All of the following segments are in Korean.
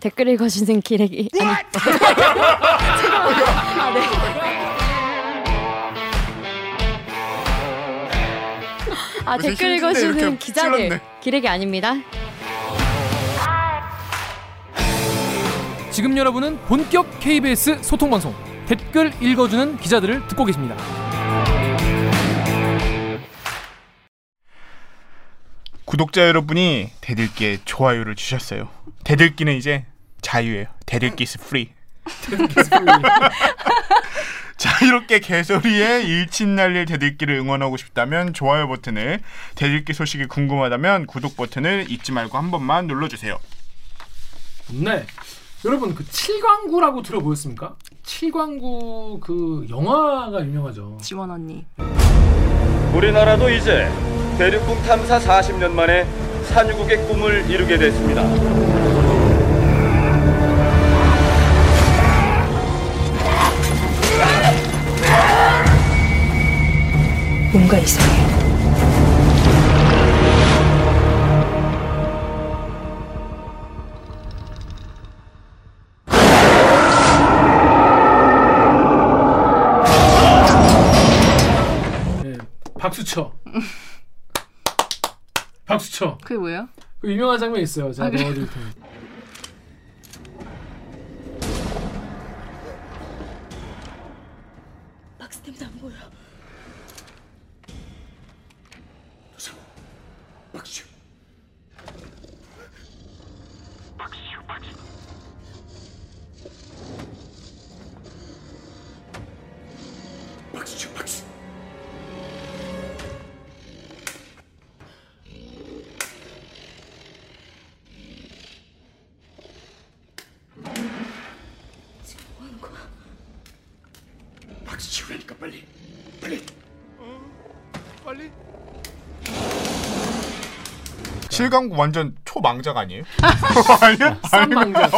댓글 읽어주는 기레기 아니 아, 네. 아 댓글 읽어주는 기자들. 기레기 아닙니다. 지금 여러분은 본격 KBS 소통 방송 댓글 읽어주는 기자들을 듣고 계십니다. 구독자 여러분이 대들기에 좋아요를 주셨어요. 대들기는 이제 자유예요. 대들기 is free. 자유롭게 개소리에 일친 날릴 대들기를 응원하고 싶다면 좋아요 버튼을, 대들기 소식이 궁금하다면 구독 버튼을 잊지 말고 한 번만 눌러주세요. 네. 여러분 그 칠광구라고 들어보셨습니까? 칠광구 그 영화가 유명하죠. 지원 언니. 우리나라도 이제 대륙궁 탐사 40년 만에 산유국의 꿈을 이루게 됐습니다. 뭔가 이상해. 네. 박수 쳐. 박수 쳐. 그게 뭐예요? 그 유명한 장면 있어요. 제가 아? 넣어드릴 테니. 강구 완전 초망작 아니에요? 아니야? 쌈망작.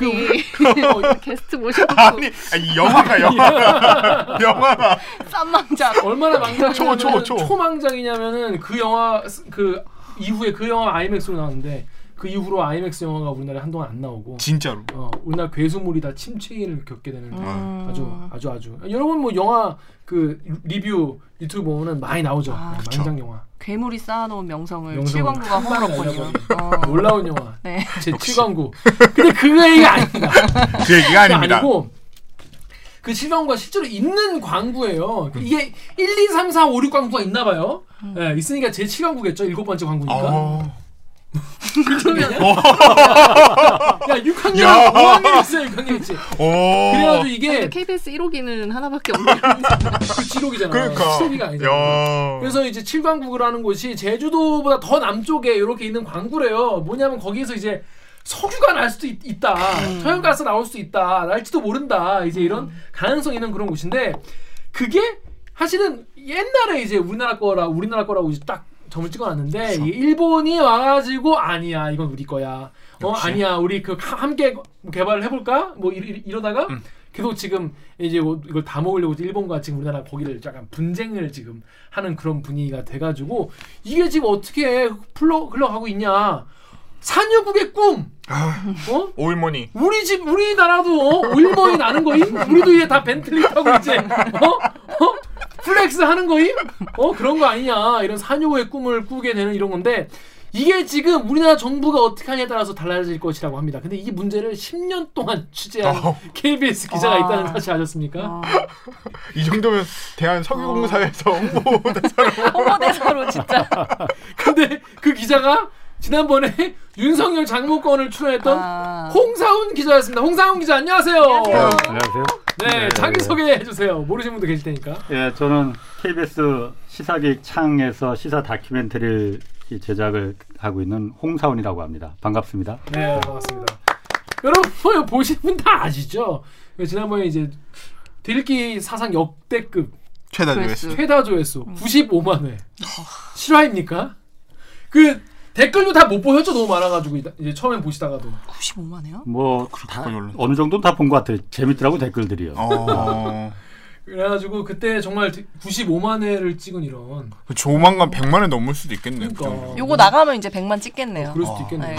아니 게스트 모셔놓고 아니 아니 영화가 영화가 영화가 쌈망작. 얼마나 망작이냐면 초, 초, 초. 초망작이냐면은 그 영화 그 이후에 그 영화 아이맥스로 나왔는데 그 이후로 아이맥스 영화가 우리나라에 한동안 안 나오고 진짜로 어, 우리나라 괴수물이 다 침체를 겪게 되는 음. 아주 아주 아주 여러분 뭐 영화 그 리뷰 유튜브 보면은 많이 나오죠 아, 그쵸. 망작 영화 괴물이 쌓아놓은 명성을 명성을 칠광구가. 날려버린. 어. 놀라운 영화 네. 제 7광구 근데 그 얘기가 아닙니다 그 얘기가 아닙니다. 아니고 그 실광구가 실제로 있는 광구예요. 음. 이게 1, 2, 3, 4, 5, 6 광구가 있나 봐요. 예, 있으니까 제 7광구겠죠. 일곱 번째 광구니까. 어, 그러면 야, 6학년, 야. 5학년 있어요. 6학년 있지. 오. 그래가지고 이게 KBS 1호기는 하나밖에 없는 그 지록이잖아. 그러니까. 시록이가 아니잖아. 야. 그래서 이제 칠광구라는 곳이 제주도보다 더 남쪽에 이렇게 있는 광구래요. 뭐냐면 거기에서 이제 석유가 날 수도 있, 다 천연가스 나올 수도 있다. 날지도 모른다. 이제 이런 가능성 있는 그런 곳인데 그게 사실은 옛날에 이제 우리나라 거라 우리나라 거라고 이제 딱 점을 찍어놨는데 이 일본이 와가지고 아니야 이건 우리 거야. 어 역시. 아니야 우리 그 하- 함께 개발을 해볼까? 뭐 이러, 이러다가 음. 계속 지금 이제 뭐 이걸 다 먹으려고 일본과 지금 우리나라 거기를 약간 분쟁을 지금 하는 그런 분위기가 돼가지고 이게 지금 어떻게 흘러 흘러가고 있냐? 산유국의 꿈, 아, 어? 오일머니. 우리 집 우리나라도 어? 오일머니 나는 거임? 우리도 이제 다 벤틀리 타고 이제 어? 어? flex 하는 거임? 어 그런 거 아니냐? 이런 산유의 꿈을 꾸게 되는 이런 건데 이게 지금 우리나라 정부가 어떻게 하냐에 따라서 달라질 것이라고 합니다. 근데 이 문제를 10년 동안 취재한 어. KBS 기자가 아. 있다는 사실 아셨습니까? 어, 이 정도면 대한 석유공사에서 홍보대사로 홍보대사로 진짜. 근데 그 기자가 지난번에 윤석열 장모권을 출연했던 아. 홍사훈 기자였습니다. 홍사훈 기자 안녕하세요. 안녕하세요. 안녕하세요. 네, 네. 자기 소개해 주세요. 모르시는 분도 계실 테니까. 예, 저는 KBS 시사기획 창에서 시사 다큐멘터리를 이 제작을 하고 있는 홍사원이라고 합니다. 반갑습니다. 네, 반갑습니다. 여러분 뭐 보신 분 다 아시죠? 지난번에 이제 들기 사상 역대급 최다 조회수. 조회수. 최다 조회수 95만 회. 실화입니까? 그 댓글도 다 못 보셨죠? 너무 많아가지고 이제 처음엔 보시다가도 95만 회요? 뭐 그렇게 다 거의 올랐네. 어느 정도는 다 본 것 같아요. 재밌더라고 댓글들이요. 어. 그래가지고 그때 정말 95만 회를 찍은 이런 조만간 100만에 넘을 수도 있겠네. 그러니까 요거 나가면 이제 100만 찍겠네요. 그럴 수도 있겠네.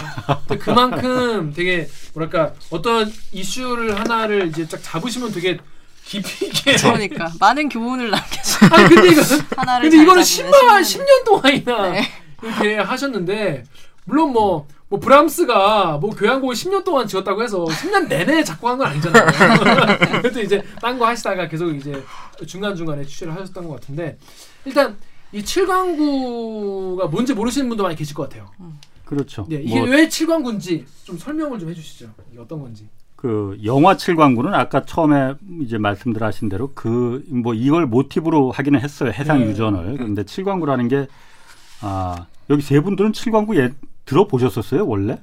네. 그만큼 되게 뭐랄까 어떤 이슈를 하나를 이제 딱 잡으시면 되게 깊이 있게. 그러니까 많은 교훈을 남겨주. 아니 근데 이거 하나를 근데 잘 이거는 잡으면 10만 10년. 10년 동안이나 네. 이렇게 하셨는데 물론 뭐. 뭐 브람스가 뭐 교향곡을 10년 동안 지었다고 해서 10년 내내 작곡 한 건 아니잖아요. 그래도 이제 딴 거 하시다가 계속 이제 중간 중간에 취재를 하셨던 것 같은데 일단 이 칠광구가 뭔지 모르시는 분도 많이 계실 것 같아요. 그렇죠. 네, 이게 뭐왜 칠광구인지 좀 설명을 좀 해주시죠. 이게 어떤 건지. 그 영화 칠광구는 아까 처음에 이제 말씀들 하신 대로 그 뭐 이걸 모티브로 하기는 했어요 해상 네. 유전을 그런데 칠광구라는 게 아 여기 세 분들은 칠광구 예 들어보셨었어요 원래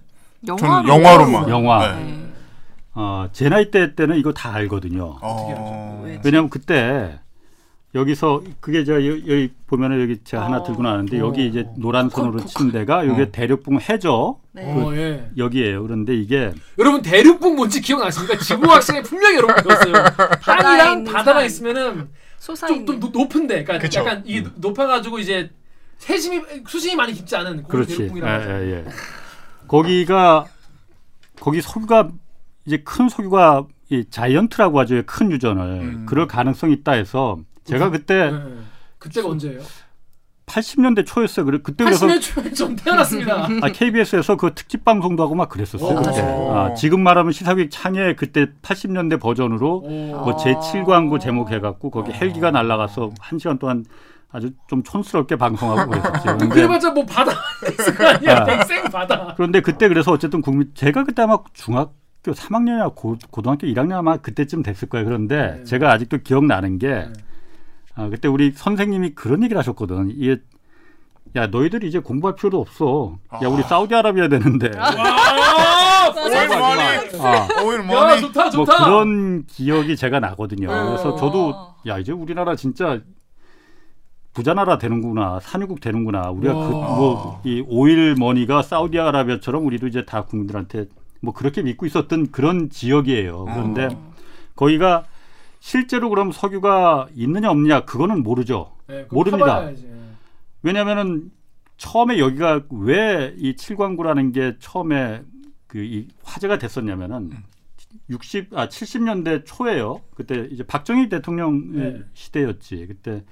저는 영화로만. 영화 네. 네. 어제 나이 때 때는 이거 다 알거든요 어... 왜? 왜냐하면 그때 여기서 그게 저 여- 여기 보면은 여기 제가 하나 어. 들고 나왔는데 어. 여기 이제 노란 선으로 콕, 친 데가 여기 어. 대륙붕 해저 네. 어, 예. 여기에요 그런데 이게 여러분 대륙붕 뭔지 기억나십니까? 지구학 시간에 분명히 여러분. 바다에 땅이랑 바다가 산. 있으면은. 좀, 좀 노- 높은데, 그러니까 그쵸. 약간 이게 음. 높아가지고 이제 세심이 수심이 많이 깊지 않은 그렇지. 예. 예, 예. 거기가 거기 석유가 이제 큰 석유가 이 자이언트라고 하죠. 큰 유전을 음. 그럴 가능성이 있다 해서 제가 그때 예. 그때가 언제예요? 80년대 초였어요. 그래 그때 그래서 80년 초에 좀 태어났습니다. 아, KBS에서 그 특집 방송도 하고 막 그랬었어요. 오. 그때. 아, 지금 말하면 시사기획 창에 그때 80년대 버전으로 오. 뭐 제7광고 제목 해 갖고 거기 헬기가 날아가서 한 시간 동안 아주 좀 촌스럽게 방송하고 그랬었죠. 근데 그래봤자 뭐 바다 있을 거 아니야? 아. 백생 바다. 그런데 그때 그래서 어쨌든 국민 제가 그때 아마 중학교 3학년이나 고, 고등학교 1학년 아마 그때쯤 됐을 거예요. 그런데 네. 제가 아직도 기억나는 게 네. 아, 그때 우리 선생님이 그런 얘기를 하셨거든. 이게 야 너희들이 이제 공부할 필요도 없어. 야 우리 사우디아라비아 되는데. 와! 오일 머니. 아, 오일 야 머니. 좋다 뭐 좋다. 그런 기억이 제가 나거든요. 어. 그래서 저도 야 이제 우리나라 진짜 부자 나라 되는구나 산유국 되는구나 우리가 와. 그뭐이 오일 머니가 사우디아라비아처럼 우리도 이제 다 국민들한테 뭐 그렇게 믿고 있었던 그런 지역이에요. 그런데 어. 거기가 실제로 그럼 석유가 있느냐 없느냐 그거는 모르죠. 네, 모릅니다. 왜냐하면은 처음에 여기가 왜 이 칠광구라는 게 처음에 그 이 화제가 됐었냐면은 60, 아 70년대 초에요. 그때 이제 박정희 대통령 네. 시대였지. 그때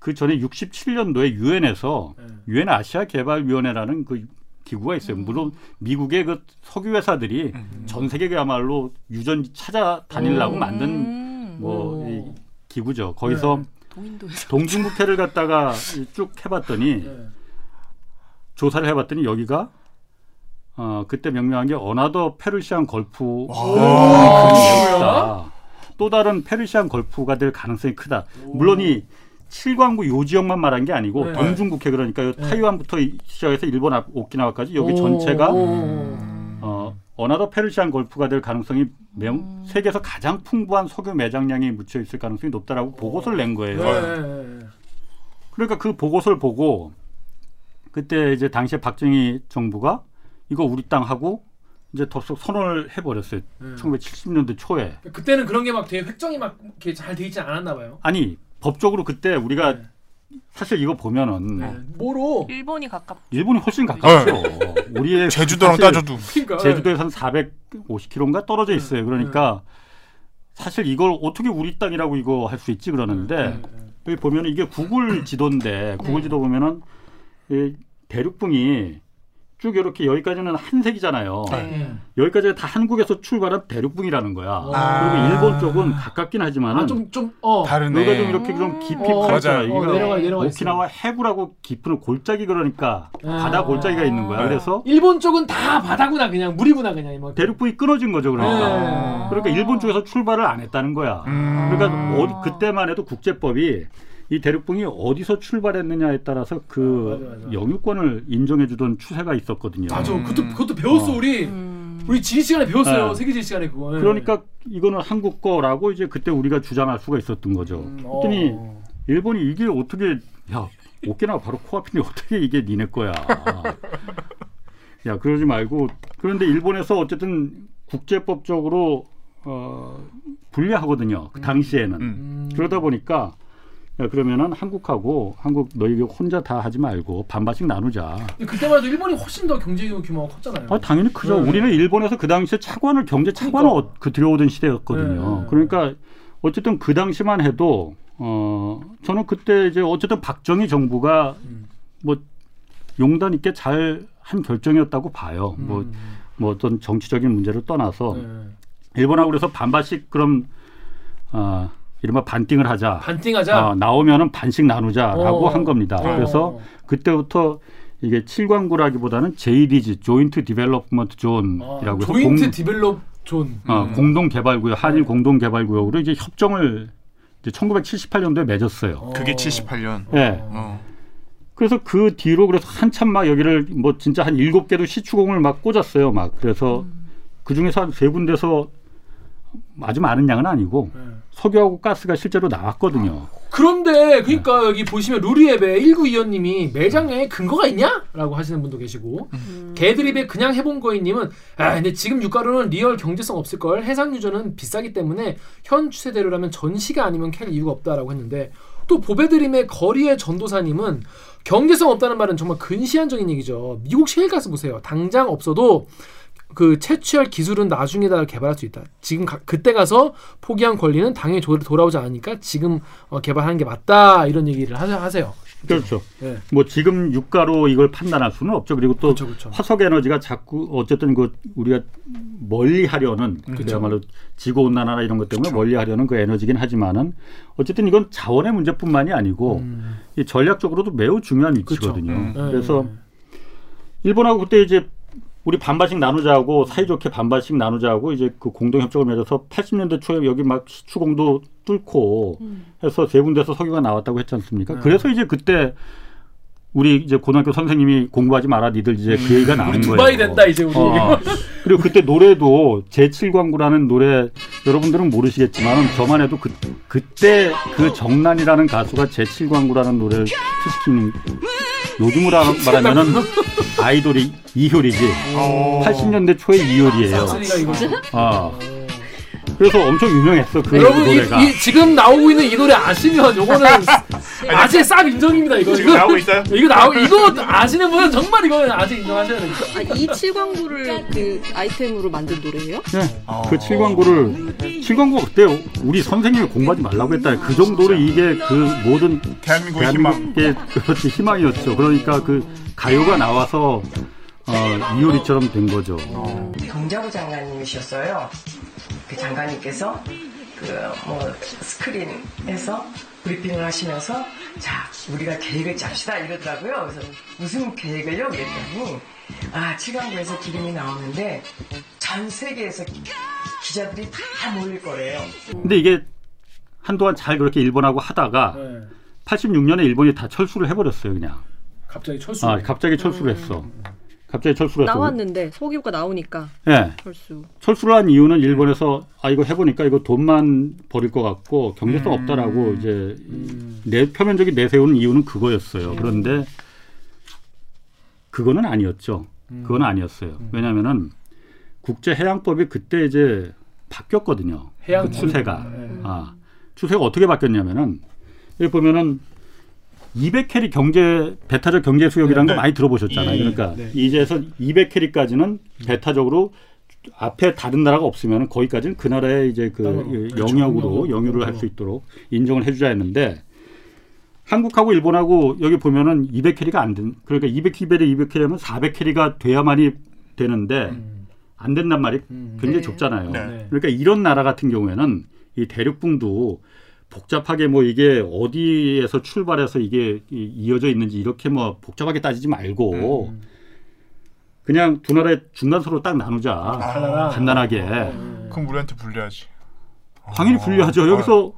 그 전에 67년도에 유엔에서 네. 유엔 아시아 개발 위원회라는 그 기구가 있어요. 물론 미국의 그 석유 회사들이 전 세계야말로 유전 찾아다니려고 음. 만든 음. 뭐 오. 이 기구죠. 거기서 네. 동중국해를 갖다가 쭉 해봤더니 네. 조사를 해봤더니 여기가 어, 그때 명명한 게 another Persian Gulf가 와. 있다. 또 다른 페르시안 걸프가 될 가능성이 크다. 물론 이 칠광구 요 지역만 말한 게 아니고 네. 동중국해 그러니까 요 네. 타이완부터 시작해서 일본 앞 오키나와까지 여기 오. 전체가 오. 어, another Persian Gulf가 될 가능성이 매우 세계에서 가장 풍부한 석유 매장량이 묻혀 있을 가능성이 높다라고 보고서를 낸 거예요. 네, 네, 네. 그러니까 그 보고서를 보고 그때 이제 당시에 박정희 정부가 이거 우리 땅 하고 이제 덥석 선언을 해버렸어요. 네. 1970년대 초에. 그때는 그런 게 막 되게 획정이 막 이렇게 잘 돼 있지 않았나 봐요. 아니 법적으로 그때 우리가 네. 사실 이거 보면은 네. 뭐로? 일본이 가깝. 일본이 훨씬 가깝죠. 우리의 제주도랑 따져도. 그러니까 제주도에서 한 450km인가 떨어져 있어요. 그러니까 사실 이걸 어떻게 우리 땅이라고 이거 할 수 있지 그러는데 네, 네. 여기 보면 이게 구글 지도인데 구글 지도 보면은 이 대륙붕이 쭉 이렇게 여기까지는 한색이잖아요. 네. 여기까지가 다 한국에서 출발한 대륙붕이라는 거야. 아. 그리고 일본 쪽은 가깝긴 하지만은 아좀 좀 어 다르네. 여기가 좀 이렇게 좀 깊이 어, 파있잖아. 맞아요. 여기가 어, 내려가 내려가 오키나와 해구라고 깊은 골짜기 그러니까 아. 바다 골짜기가 있는 거야. 네. 그래서 일본 쪽은 다 바다구나 그냥 물이구나 그냥 뭐. 대륙붕이 끊어진 거죠. 그러니까. 네. 그러니까 일본 쪽에서 출발을 안 했다는 거야. 음. 그러니까 어디 그때만 해도 국제법이 이 대륙붕이 어디서 출발했느냐에 따라서 그 아, 맞아, 맞아. 영유권을 인정해주던 추세가 있었거든요. 맞아. 그것도 그것도 배웠어 우리. 음. 우리 지리 시간에 배웠어요. 네. 세계 지리 시간에 그거. 네. 그러니까 이거는 한국 거라고 이제 그때 우리가 주장할 수가 있었던 거죠. 음, 그랬더니 어. 일본이 이게 어떻게 야 오키나와 바로 코앞인데 어떻게 이게 니네 거야? 야 그러지 말고 그런데 일본에서 어쨌든 국제법적으로 어 불리하거든요. 그 당시에는. 음. 음. 그러다 보니까 야, 그러면은 한국하고 한국 너희 혼자 다 하지 말고 반반씩 나누자. 그때만 해도 일본이 훨씬 더 경제 규모가 컸잖아요. 아, 당연히 크죠. 네. 우리는 일본에서 그 당시에 차관을 경제 차관을 그러니까. 어- 그 들여오던 시대였거든요. 네. 그러니까 어쨌든 그 당시만 해도 어 저는 그때 이제 어쨌든 박정희 정부가 음. 뭐 용단 있게 잘 한 결정이었다고 봐요. 뭐, 음. 뭐 어떤 정치적인 문제를 떠나서 네. 일본하고 그래서 반반씩 그럼 아 이른바 반띵을 하자. 반띵하자. 아, 나오면은 반씩 나누자라고 어. 한 겁니다. 어. 그래서 그때부터 이게 칠광구라기보다는 JDG, 조인트 디벨롭먼트 존이라고 어, 해서 joint 공, develop zone. 어, 음. 공동 개발 구역, 한일 공동 개발 구역으로 이제 협정을 이제 1978년도에 맺었어요. 어. 그게 78년. 예. 어. 그래서 그 뒤로 그래서 한참 막 여기를 뭐 진짜 한 일곱 개도 시추공을 막 꽂았어요. 막 그래서 그 중에서 한 세 군데서 아주 많은 양은 아니고 네. 석유하고 가스가 실제로 나왔거든요. 그런데 그러니까 여기 보시면 루리웹에 1925님이 매장에 근거가 있냐?라고 하시는 분도 계시고 개드립에 그냥 해본 거인님은 아 근데 지금 유가로는 real 경제성 없을 걸 해상 유전은 비싸기 때문에 현 추세대로라면 전시가 아니면 캘 이유가 없다라고 했는데 또 보배드림의 거리의 전도사님은 경제성 없다는 말은 정말 근시안적인 얘기죠. 미국 셰일가스 보세요. 당장 없어도 그 채취할 기술은 나중에 다 개발할 수 있다. 지금 가- 그때 가서 포기한 권리는 당연히 조- 돌아오지 않으니까 지금 어, 개발하는 게 맞다 이런 얘기를 하, 하세요. 그렇죠. 예. 뭐 지금 유가로 이걸 판단할 수는 없죠. 그리고 또 그렇죠, 그렇죠. 화석 에너지가 자꾸 어쨌든 그 우리가 멀리 하려는 그야말로 지구 온난화나 이런 것 때문에 멀리 하려는 그 에너지긴 하지만은 어쨌든 이건 자원의 문제뿐만이 아니고 음. 이 전략적으로도 매우 중요한 그렇죠. 위치거든요. 음. 예, 그래서 예. 일본하고 그때 이제 우리 반반씩 나누자고 사이좋게 반반씩 나누자고 이제 그 공동 협정을 맺어서 80년대 초에 여기 막 시추공도 뚫고 해서 세 군데서 석유가 나왔다고 했지 않습니까? 네. 그래서 이제 그때 우리 이제 고등학교 선생님이 공부하지 마라 니들 이제 그 얘기가 나온 거예요. 두바이 된다 이제 우리. 어. 그리고 그때 노래도 제7광구라는 노래 여러분들은 모르시겠지만 저만 해도 그, 그때 그 정란이라는 가수가 제7광구라는 노래를 히트시키는 요즘으로 말하면은 아이돌이 이효리지. 어. 80년대 초에 이효리예요. 싹쓸이가 이거. 아. 그래서 엄청 유명했어 그 여러분 노래가. 이, 이, 지금 나오고 있는 이 노래 아시면 요거는 아직 싹 인정입니다 이거. 지금 이거- 나오고 있어요? 이거 나오 이거 아시는 분은 정말 이거는 아직 인정하셔야 됩니다. 아, 이 칠광구를 그 아이템으로 만든 노래예요? 네. 어. 그 칠광구를 칠광구가 그때 우리 선생님이 공부하지 말라고 했다. 그 정도로 이게 그 모든 대한민국의 희망. 대한민국의 그렇지 희망이었죠. 그러니까 그 가요가 나와서 어, 이효리처럼 된 거죠. 경자부 장관님이셨어요. 그 장관님께서 그 뭐 스크린에서 브리핑을 하시면서 자 우리가 계획을 짭시다 이러더라고요. 그래서 무슨 계획을요? 그랬더니 아 칠강구에서 기름이 나오는데 전 세계에서 기- 기자들이 다 몰릴 거래요. 근데 이게 한동안 잘 그렇게 일본하고 하다가 네. 86년에 일본이 다 철수를 해버렸어요. 그냥. 갑자기 철수. 아 갑자기 철수를 했어. 갑자기 철수를 했어. 나왔는데 석유가 나오니까 예. 철수. 철수를 한 이유는 일본에서 아 이거 해보니까 이거 돈만 버릴 것 같고 경제성 음. 없다라고 이제 내 표면적인 내세우는 이유는 그거였어요. 그런데 그거는 아니었죠. 그건 아니었어요. 왜냐하면은 국제 해양법이 그때 이제 바뀌었거든요. 해양 그 추세가 네. 아 추세가 어떻게 바뀌었냐면은 여기 보면은 200캐리 경제 배타적 경제 수역이라는 네. 거 많이 들어보셨잖아요. 이- 그러니까 네. 이제서 200캐리까지는 배타적으로 앞에 다른 나라가 없으면 거기까지는 그 나라의 이제 그. 그렇죠. 영역으로. 영유를 할 수 있도록 인정을 해주자 했는데 한국하고 일본하고 여기 보면은 200캐리가 안 된, 그러니까 200캐리에 200캐리하면 400캐리가 돼야만이 되는데 음. 안 된단 말이 음. 굉장히 네. 좁잖아요. 네. 그러니까 이런 나라 같은 경우에는 이 대륙붕도 복잡하게 뭐 이게 어디에서 출발해서 이게 이- 이어져 있는지 이렇게 뭐 복잡하게 따지지 말고 음. 그냥 두 나라의 중간선으로 딱 나누자 하나라. 간단하게 그럼 우리한테 불리하지. 당연히 어. 불리하죠. 여기서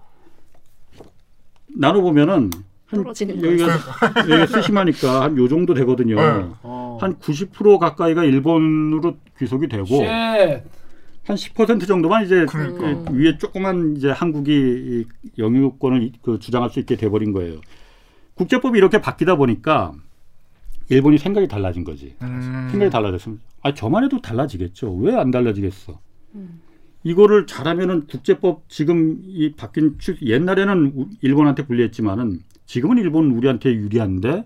나눠 보면은 한 여기가 여기가 세심하니까 한 요 정도 되거든요. 네. 어. 한90% 가까이가 일본으로 귀속이 되고 shit. 한 10% 정도만 이제 그러니까. 그 위에 조그만 이제 한국이 이 영유권을 이- 그 주장할 수 있게 돼버린 거예요. 국제법이 이렇게 바뀌다 보니까 일본이 생각이 달라진 거지. 음. 생각이 달라졌으면 아 저만 해도 달라지겠죠. 왜 안 달라지겠어? 이거를 잘하면은 국제법 지금 이 바뀐 추 옛날에는 우- 일본한테 불리했지만은 지금은 일본 우리한테 유리한데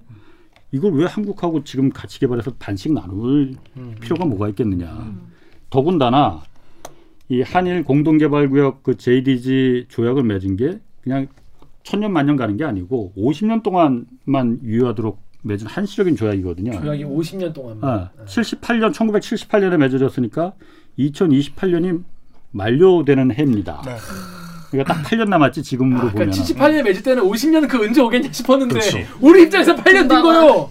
이걸 왜 한국하고 지금 같이 개발해서 반씩 나눌 필요가 뭐가 있겠느냐. 더군다나 이 한일 공동개발구역 그 JDG 조약을 맺은 게 그냥 천년 만년 가는 게 아니고 50년 동안만 유효하도록 맺은 한시적인 조약이거든요. 조약이 50년 동안만. 아, 78년 1978년에 맺어졌으니까 2028년이 만료되는 해입니다. 네. 그러니까 딱 8년 남았지 지금으로 아, 보면. 그러니까 78년에 맺을 때는 50년 그 언제 오겠냐 싶었는데 그렇지. 우리 입장에서 8년 된 거요.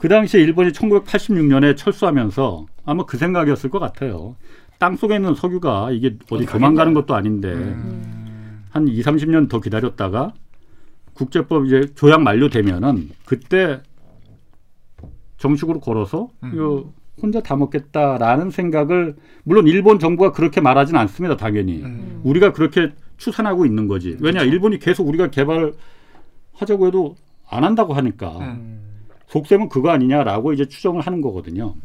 그 당시에 일본이 1986년에 철수하면서 아마 그 생각이었을 것 같아요. 땅 속에 있는 석유가 이게 어디 도망가는 것도 아닌데 한 2, 30년 더 기다렸다가 국제법 이제 조약 만료되면은 그때 정식으로 걸어서 이거 혼자 다 먹겠다라는 생각을 물론 일본 정부가 그렇게 말하진 않습니다. 당연히. 우리가 그렇게 추산하고 있는 거지. 왜냐 일본이 계속 우리가 개발하자고 해도 안 한다고 하니까. 속셈은 그거 아니냐라고 이제 추정을 하는 거거든요.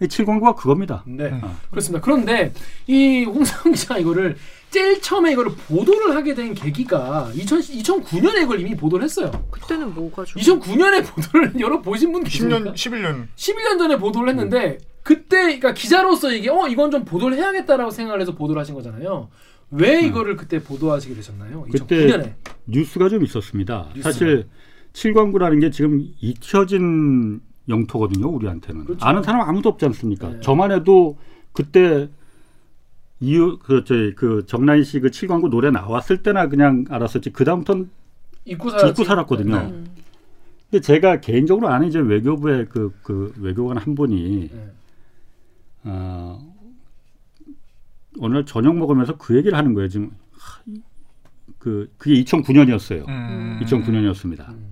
이 709가 그겁니다. 네, 그렇습니다. 그런데 이 홍상 기자가 이거를 제일 처음에 이거를 보도를 하게 된 계기가 2000, 2009년에 이걸 이미 보도를 했어요. 그때는 뭐가 좀 2009년에 보도를 여러 보신 분 계십니까? 10년 11년 11년 전에 보도를 했는데 그때 그러니까 기자로서 이게 어 이건 좀 보도를 해야겠다라고 생각을 해서 보도를 하신 거잖아요. 왜 이거를 그때 보도하시게 되셨나요? 그때 2009년에. 뉴스가 좀 있었습니다. 뉴스가. 사실 칠광구라는 게 지금 잊혀진 영토거든요, 우리한테는. 그렇죠. 아는 사람 아무도 없지 않습니까? 네. 저만 해도 그때 이유 그저그 정란 씨그 칠광구 노래 나왔을 때나 그냥 알았었지. 그 다음부터는 입고 살았지. 잊고 살았거든요. 네. 근데 제가 개인적으로 아는 이제 외교부의 그, 그 외교관 한 분이 네. 어, 어느 날 저녁 먹으면서 그 얘기를 하는 거예요. 지금 하, 그 그게 2009년이었어요. 음. 2009년이었습니다. 음.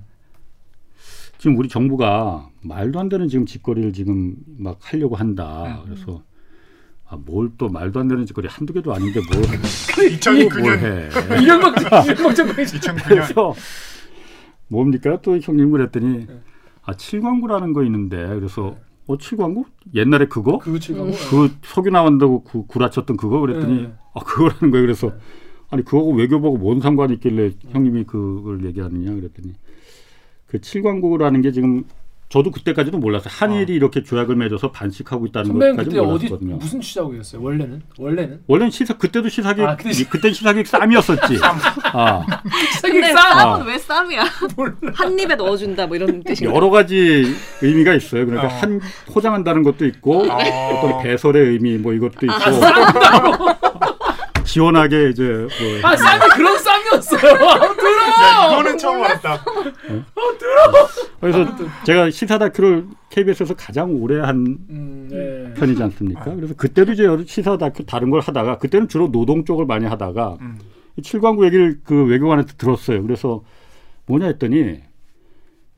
지금 우리 정부가 말도 안 되는 지금 짓거리를 지금 막 하려고 한다. 그래서 아, 뭘 또 말도 안 되는 짓거리 한두 개도 아닌데 뭘, 뭘 2009년. 해. 이명박 이명박 정권이 2009년 그래서 뭡니까? 또 형님 그랬더니 네. 아 칠광구라는 거 있는데 그래서 어 칠광구? 옛날에 그거? 그거 치고 그 석유 나온다고 구, 구라쳤던 그거? 그랬더니 네. 아 그거라는 거예요. 그래서 아니 그거하고 외교부하고 뭔 상관이 있길래 형님이 그걸 얘기하느냐 그랬더니 그 칠광구라는 게 지금 저도 그때까지도 몰랐어요. 한일이 이렇게 조약을 맺어서 반칙하고 있다는 것까지 몰랐거든요. 무슨 취재하고였어요? 원래는 원래는 원래는 시사 그때도 시사기 아, 그때 시- 그때 시사기 쌈이었었지. 아, 근데 싸. 쌈은 왜 쌈이야? 한 입에 넣어준다 뭐 이런 뜻인가? 여러 가지 의미가 있어요. 그러니까 어. 한 포장한다는 것도 있고 어. 어떤 배설의 의미 뭐 이것도 있고 아, 시원하게 이제 뭐 아 쌈이 그런 쌈이었어요. 아, 들어. 야 이거는 처음 알았다. 그래서 제가 시사 다큐를 KBS에서 가장 오래 한 음, 네. 편이지 않습니까? 그래서 그때도 이제 시사 다큐 다른 걸 하다가 그때는 주로 노동 쪽을 많이 하다가 음. 이 칠광구 얘기를 그 외교관한테 들었어요. 그래서 뭐냐 했더니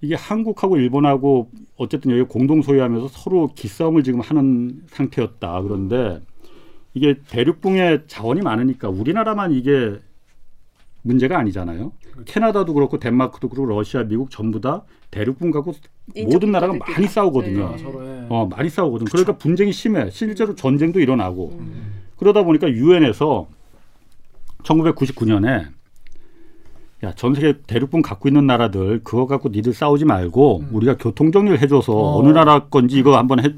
이게 한국하고 일본하고 어쨌든 여기 공동 소유하면서 서로 기싸움을 지금 하는 상태였다. 그런데 이게 대륙붕에 자원이 많으니까 우리나라만 이게 문제가 아니잖아요. 캐나다도 그렇고 덴마크도 그렇고 러시아, 미국 전부 다 대륙붕 갖고 모든 나라가. 많이 싸우거든요. 아, 서로 해. 어, 많이 싸우거든. 그러니까 분쟁이 심해. 실제로 전쟁도 일어나고. 음. 그러다 보니까 유엔에서 1999년에 야, 전 세계 대륙붕 갖고 있는 나라들 그거 갖고 니들 싸우지 말고 우리가 교통 정리를 해 줘서 음. 어. 어. 느 나라 건지 이거 한번 해,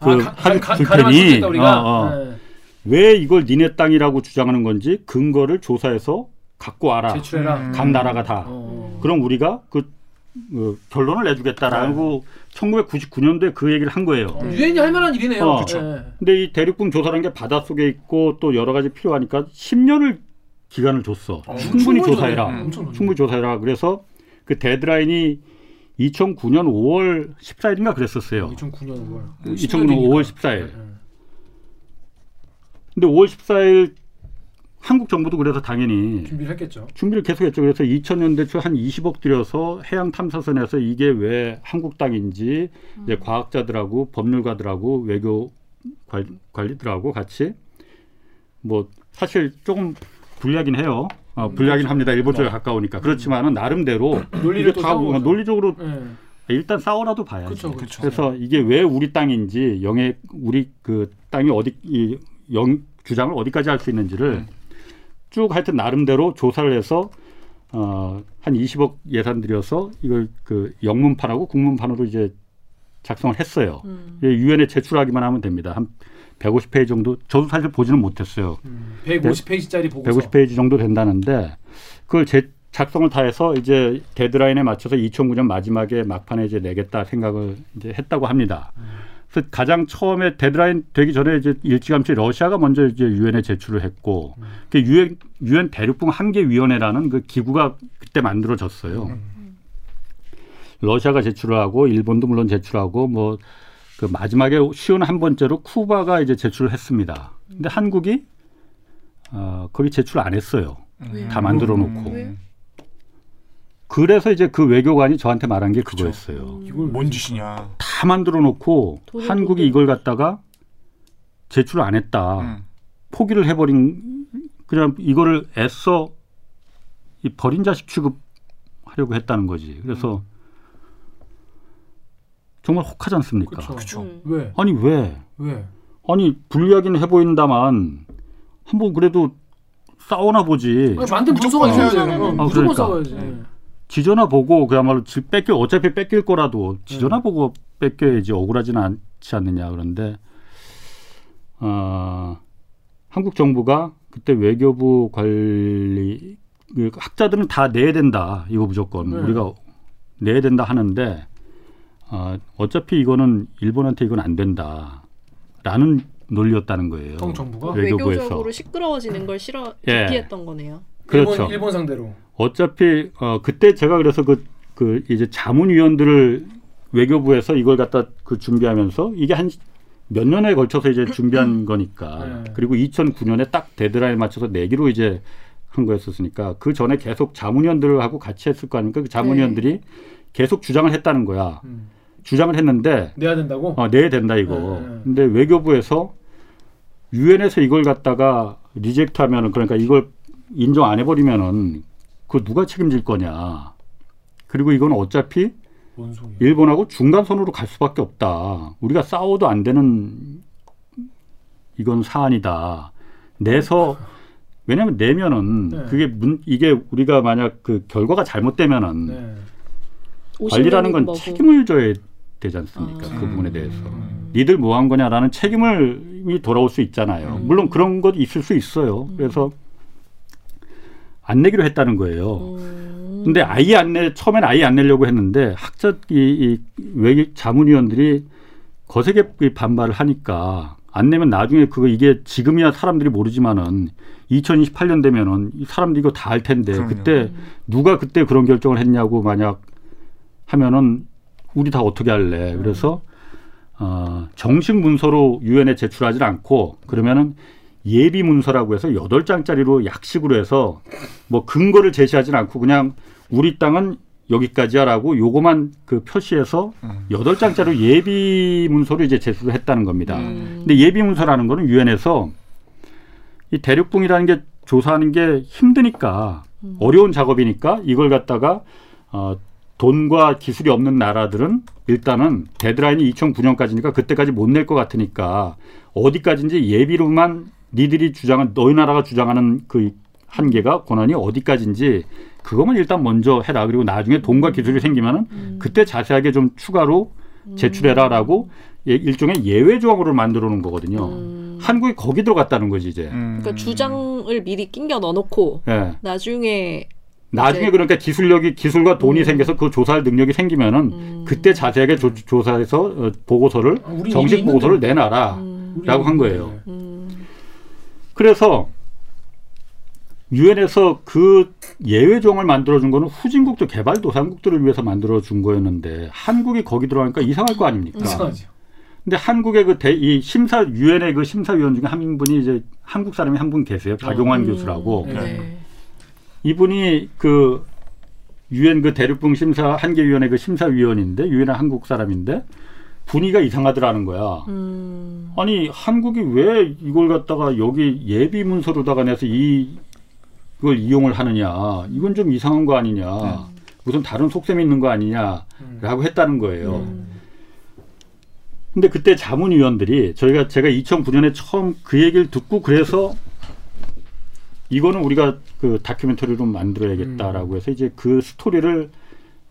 그, 아, 줄수 테니. 어, 어. 네. 왜 이걸 니네 땅이라고 주장하는 건지 근거를 조사해서 갖고 와라. 제출해라. 음. 각 나라가 다. 어. 그럼 우리가 그 어, 결론을 내주겠다라고 1999년도에 그 얘기를 한 거예요. 어, 유엔이 할 만한 일이네요. 어. 그쵸. 네. 근데 이 대륙붕 조사라는 게 바닷속에 있고 또 여러 가지 필요하니까 10년을 기간을 줬어. 어, 충분히 충분히 조사해라. 조사해. 충분히 조사해라. 그래서 그 데드라인이 2009년 5월 14일인가 그랬었어요. 2009년 5월. 2009년 5월 14일. 네. 근데 5월 14일 한국 정부도 그래서 당연히 준비를 했겠죠. 준비를 계속했죠. 그래서 2000년대 초 한 20억 들여서 해양 탐사선에서 이게 왜 한국 땅인지 이제 과학자들하고 법률가들하고 외교 관, 관리들하고 같이 뭐 사실 조금 불리하긴 해요. 어, 불리하긴 합니다. 일본 쪽에 가까우니까 그렇지만은 나름대로 논리를 다 싸우고 논리적으로 네. 일단 싸워라도 봐야지. 그쵸, 그쵸. 그래서 이게 왜 우리 땅인지 영해 우리 그 땅이 어디 이 영 주장을 어디까지 할 수 있는지를 쭉 하여튼 나름대로 조사를 해서 어, 한 20억 예산 들여서 이걸 그 영문판하고 국문판으로 이제 작성을 했어요. 음. 유엔에 제출하기만 하면 됩니다. 한 150페이지 정도. 저도 사실 보지는 못했어요. 150페이지짜리 보고서. 150페이지 정도 된다는데 그걸 제 작성을 다 해서 이제 데드라인에 맞춰서 2009년 마지막에 막판에 이제 내겠다 생각을 이제 했다고 합니다. 그래서 가장 처음에 데드라인 되기 전에 이제 일찌감치 러시아가 먼저 이제 유엔에 제출을 했고 그 유엔 유엔 대륙붕 한계 위원회라는 그 기구가 그때 만들어졌어요. 러시아가 제출을 하고 일본도 물론 제출하고 뭐 그 마지막에 쉰한 번째로 쿠바가 이제 제출을 했습니다. 근데 한국이 어, 거기 제출 안 했어요. 다 만들어 놓고. 그래서 이제 그 외교관이 저한테 말한 게 그거였어요. 이걸 뭔 짓이냐. 다 만들어 놓고 한국이 못 이걸 갖다가 제출을 안 했다. 음. 포기를 해버린 그냥 이거를 애써 이 버린 자식 취급하려고 했다는 거지. 그래서 정말 혹하지 않습니까? 그렇죠. 음. 왜? 아니 왜? 왜? 아니 불리하긴 해 보인다만 한번 그래도 싸워나 보지. 아니, 만든 문서가 무조건 있어야. 어, 아, 무조건 그러니까. 싸워야지. 지져나 보고 그야말로 지- 뺏길 어차피 뺏길 거라도 지져나 보고 뺏겨야지 억울하지는 않지 않느냐 그런데 어, 한국 정부가 그때 외교부 관리 그 학자들은 다 내야 된다 이거 무조건 네. 우리가 내야 된다 하는데 어, 어차피 이거는 일본한테 이건 안 된다라는 논리였다는 거예요. 정 정부가 외교부에서. 외교적으로 시끄러워지는 걸 싫어 예. 기피했던 거네요. 그렇죠. 일본, 일본 상대로. 어차피 어 그때 제가 그래서 그, 그 이제 자문위원들을 외교부에서 이걸 갖다 그 준비하면서 이게 한 몇 년에 걸쳐서 이제 준비한 거니까 네. 그리고 2009년에 딱 데드라인 맞춰서 내기로 이제 한 거였었으니까 그 전에 계속 자문위원들하고 같이 했을 거 아닙니까? 그 자문위원들이 계속 주장을 했다는 거야. 음. 주장을 했는데 내야 된다고? 어, 내야 된다 이거. 네, 네. 근데 외교부에서 유엔에서 이걸 갖다가 리젝트하면은 그러니까 이걸 인정 안 해버리면은 그 누가 책임질 거냐. 그리고 이건 어차피? 일본하고 중간선으로 갈 수밖에 없다. 우리가 싸워도 안 되는 이건 사안이다. 내서 왜냐하면 내면은 네. 그게 문, 이게 우리가 만약 그 결과가 잘못되면은 네. 관리라는 건 50년이고 뭐고. 책임을 져야 되지 않습니까? 아. 그 부분에 대해서. 음. 니들 뭐 한 거냐라는 책임을 돌아올 수 있잖아요. 음. 물론 그런 것 있을 수 있어요. 그래서 안 내기로 했다는 거예요. 음. 근데 아예 안 내, 처음엔 아예 안 내려고 했는데 학자 이, 이 외교 자문위원들이 거세게 이 반발을 하니까 안 내면 나중에 그거 이게 지금이야 사람들이 모르지만은 2028년 되면은 이 사람들이 이거 다 알 텐데 그럼요. 그때 누가 그때 그런 결정을 했냐고 만약 하면은 우리 다 어떻게 할래? 그래서 어, 정식 문서로 유엔에 제출하지 않고 그러면은 예비 문서라고 해서 여덟 장짜리로 약식으로 해서 뭐 근거를 제시하지는 않고 그냥 우리 땅은 여기까지야라고 요거만 그 표시해서 음. 여덟 장짜리 예비 문서로 이제 제출을 했다는 겁니다. 음. 근데 예비 문서라는 거는 유엔에서 이 대륙붕이라는 게 조사하는 게 힘드니까 어려운 작업이니까 이걸 갖다가 어, 돈과 기술이 없는 나라들은 일단은 데드라인이 2009년까지니까 그때까지 못 낼 것 같으니까 어디까지인지 예비로만 니들이 주장한 너희 나라가 주장하는 그 한계가 권한이 어디까지인지 그것만 일단 먼저 해라 그리고 나중에 돈과 기술이 생기면은 그때 자세하게 좀 추가로 제출해라라고 예- 일종의 예외 조항으로 만들어 놓은 거거든요. 음. 한국이 거기 들어갔다는 거지 이제. 음. 그러니까 주장을 미리 낑겨 넣어놓고 예. 나중에 나중에 이제- 그러니까 기술력이 기술과 돈이 음. 생겨서 그 조사할 능력이 생기면은 음. 그때 자세하게 조, 조사해서 어, 보고서를 아, 정식 보고서를 있는데. 내놔라. 음. 라고 한 거예요. 음. 그래서 유엔에서 그 예외 조항을 만들어 준 거는 후진국들 개발도상국들을 위해서 만들어 준 거였는데 한국이 거기 들어가니까 이상할 거 아닙니까? 이상하죠. 근데 한국의 그이 심사 유엔의 그 심사위원 중에 한 분이 이제 한국 사람이 한 분 계세요. 박용환 음. 교수라고. 네. 이분이 그 유엔 그 대륙붕 심사 한계위원회 그 심사위원인데 유엔의 한국 사람인데 분위기가 이상하더라는 거야. 음. 아니 한국이 왜 이걸 갖다가 여기 예비 문서로다가 내서 이 이걸 이용을 하느냐 이건 좀 이상한 거 아니냐 무슨 다른 속셈이 있는 거 아니냐라고 했다는 거예요. 음. 근데 그때 자문위원들이 저희가 제가 2009년에 처음 그 얘기를 듣고 그래서 이거는 우리가 그 다큐멘터리로 만들어야겠다라고 해서 이제 그 스토리를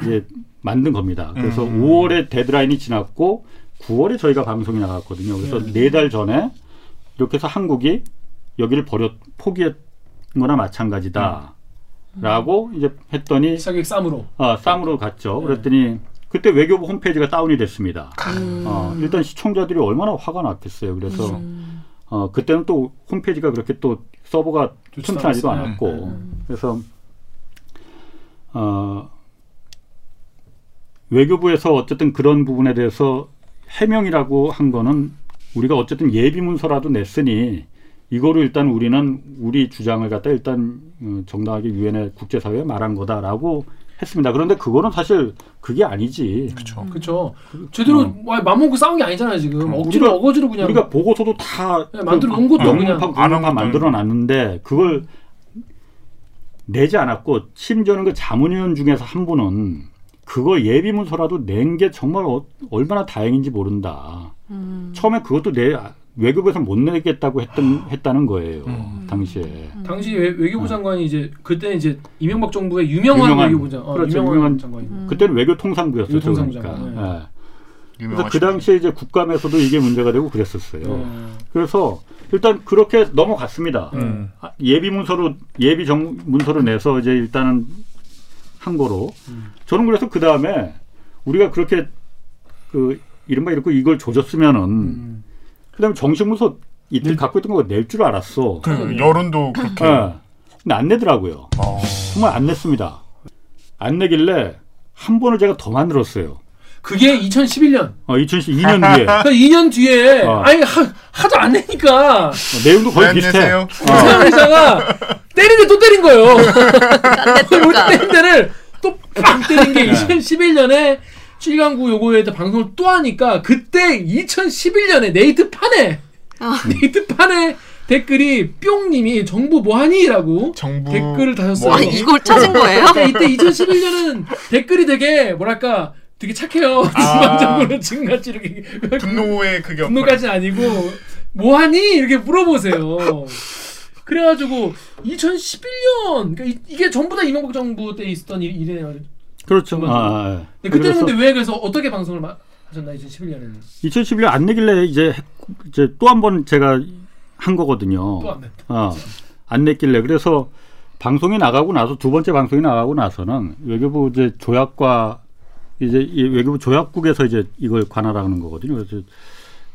이제 만든 겁니다. 그래서 음. 5월에 데드라인이 지났고 9월에 저희가 방송이 나갔거든요. 그래서 네 달 전에 이렇게 해서 한국이 여기를 버려 포기한 거나 마찬가지다. 라고 이제 했더니 사격 쌈으로. 아, 쌈으로 갔죠. 네. 그랬더니 그때 외교부 홈페이지가 다운이 됐습니다. 어, 일단 시청자들이 얼마나 화가 났겠어요. 그래서 어, 그때는 또 홈페이지가 그렇게 또 서버가 튼튼하지도. 않았고 그래서 어, 외교부에서 어쨌든 그런 부분에 대해서 해명이라고 한 거는 우리가 어쨌든 예비 문서라도 냈으니 이거를 일단 우리는 우리 주장을 갖다 일단 어, 정당하게 유엔의 국제사회에 말한 거다라고 했습니다. 그런데 그거는 사실 그게 아니지. 그렇죠. 그렇죠. 제대로 와, 맘먹고 싸운 게 아니잖아요 지금. 억지로 우리가- 어거지로 그냥. 우리가 보고서도 다 네, 만들어 놓은 것도 영문판 그냥 안한 만들어 놨는데 그걸 내지 않았고 심지어는 그 자문위원 중에서 한 분은 그거 예비 문서라도 낸 게 정말 어- 얼마나 다행인지 모른다. 처음에 그것도 내 외교부에서 못 내겠다고 했던 했다는 거예요. 당시에. 당시 외, 외교부 장관이 이제 그때 이제 이명박 정부의 유명한, 유명한- 외교부 장, 어, 그렇죠, 유명한. 그때는. 외교통상부 그러니까. 장관, 네. 예. 그래서 그 당시에 이제 국감에서도 이게 문제가 되고 그랬었어요. 네. 그래서 일단 그렇게 넘어갔습니다. 음. 아, 예비 문서로 예비 정 문서로 내서 이제 일단은 한 거로 저는 그래서 그 다음에 우리가 그렇게 그 이른바 이렇게 이걸 조졌으면은 음. 그다음에 정식 문서 이때 갖고 있던 거 낼 줄 알았어. 그 여론도 그렇게. 예. 근데 안 내더라고요. 어. 정말 안 냈습니다. 안 내길래 한 번을 제가 더 만들었어요. 그게 2011년. 어, 2012년 뒤에 어, 그러니까 2년 뒤에 어. 아니 하, 하도 안 내니까 내용도 거의 비슷해. 내세요? 이상한 기자가 때리는데 또 때린 거예요. 우리 안 때린 데를 또빡 때린 게 2011년에 7강구 요거에 대해 방송을 또 하니까 그때 2011년에 네이트 판에 네이트 판에 댓글이 뿅님이 정부 뭐하니라고 정부 댓글을 다셨어요. 뭐- 아, 이걸 찾은 거예요? 이때 2011년은 댓글이 되게 뭐랄까 되게 착해요. 일반적으로 지금같이 이렇게 분노의 그게 분노까지는 아니고 뭐하니 이렇게 물어보세요. 그래가지고 2011년 그러니까 이- 이게 전부 다 이명박 정부 때 있었던 일, 일이네요. 그렇죠. 아, 아, 근데 그때는 근데 왜 그래서 어떻게 방송을 마- 하셨나 2011년에는 2011년 안 내길래 이제 했- 이제 또 한 번 제가 한 거거든요. 또 안 냈다. 어, 안 냈길래 그래서 방송이 나가고 나서 두 번째 방송이 나가고 나서는 외교부 이제 조약과 이제 이 외교부 조약국에서 이제 이걸 관할하는 거거든요. 그래서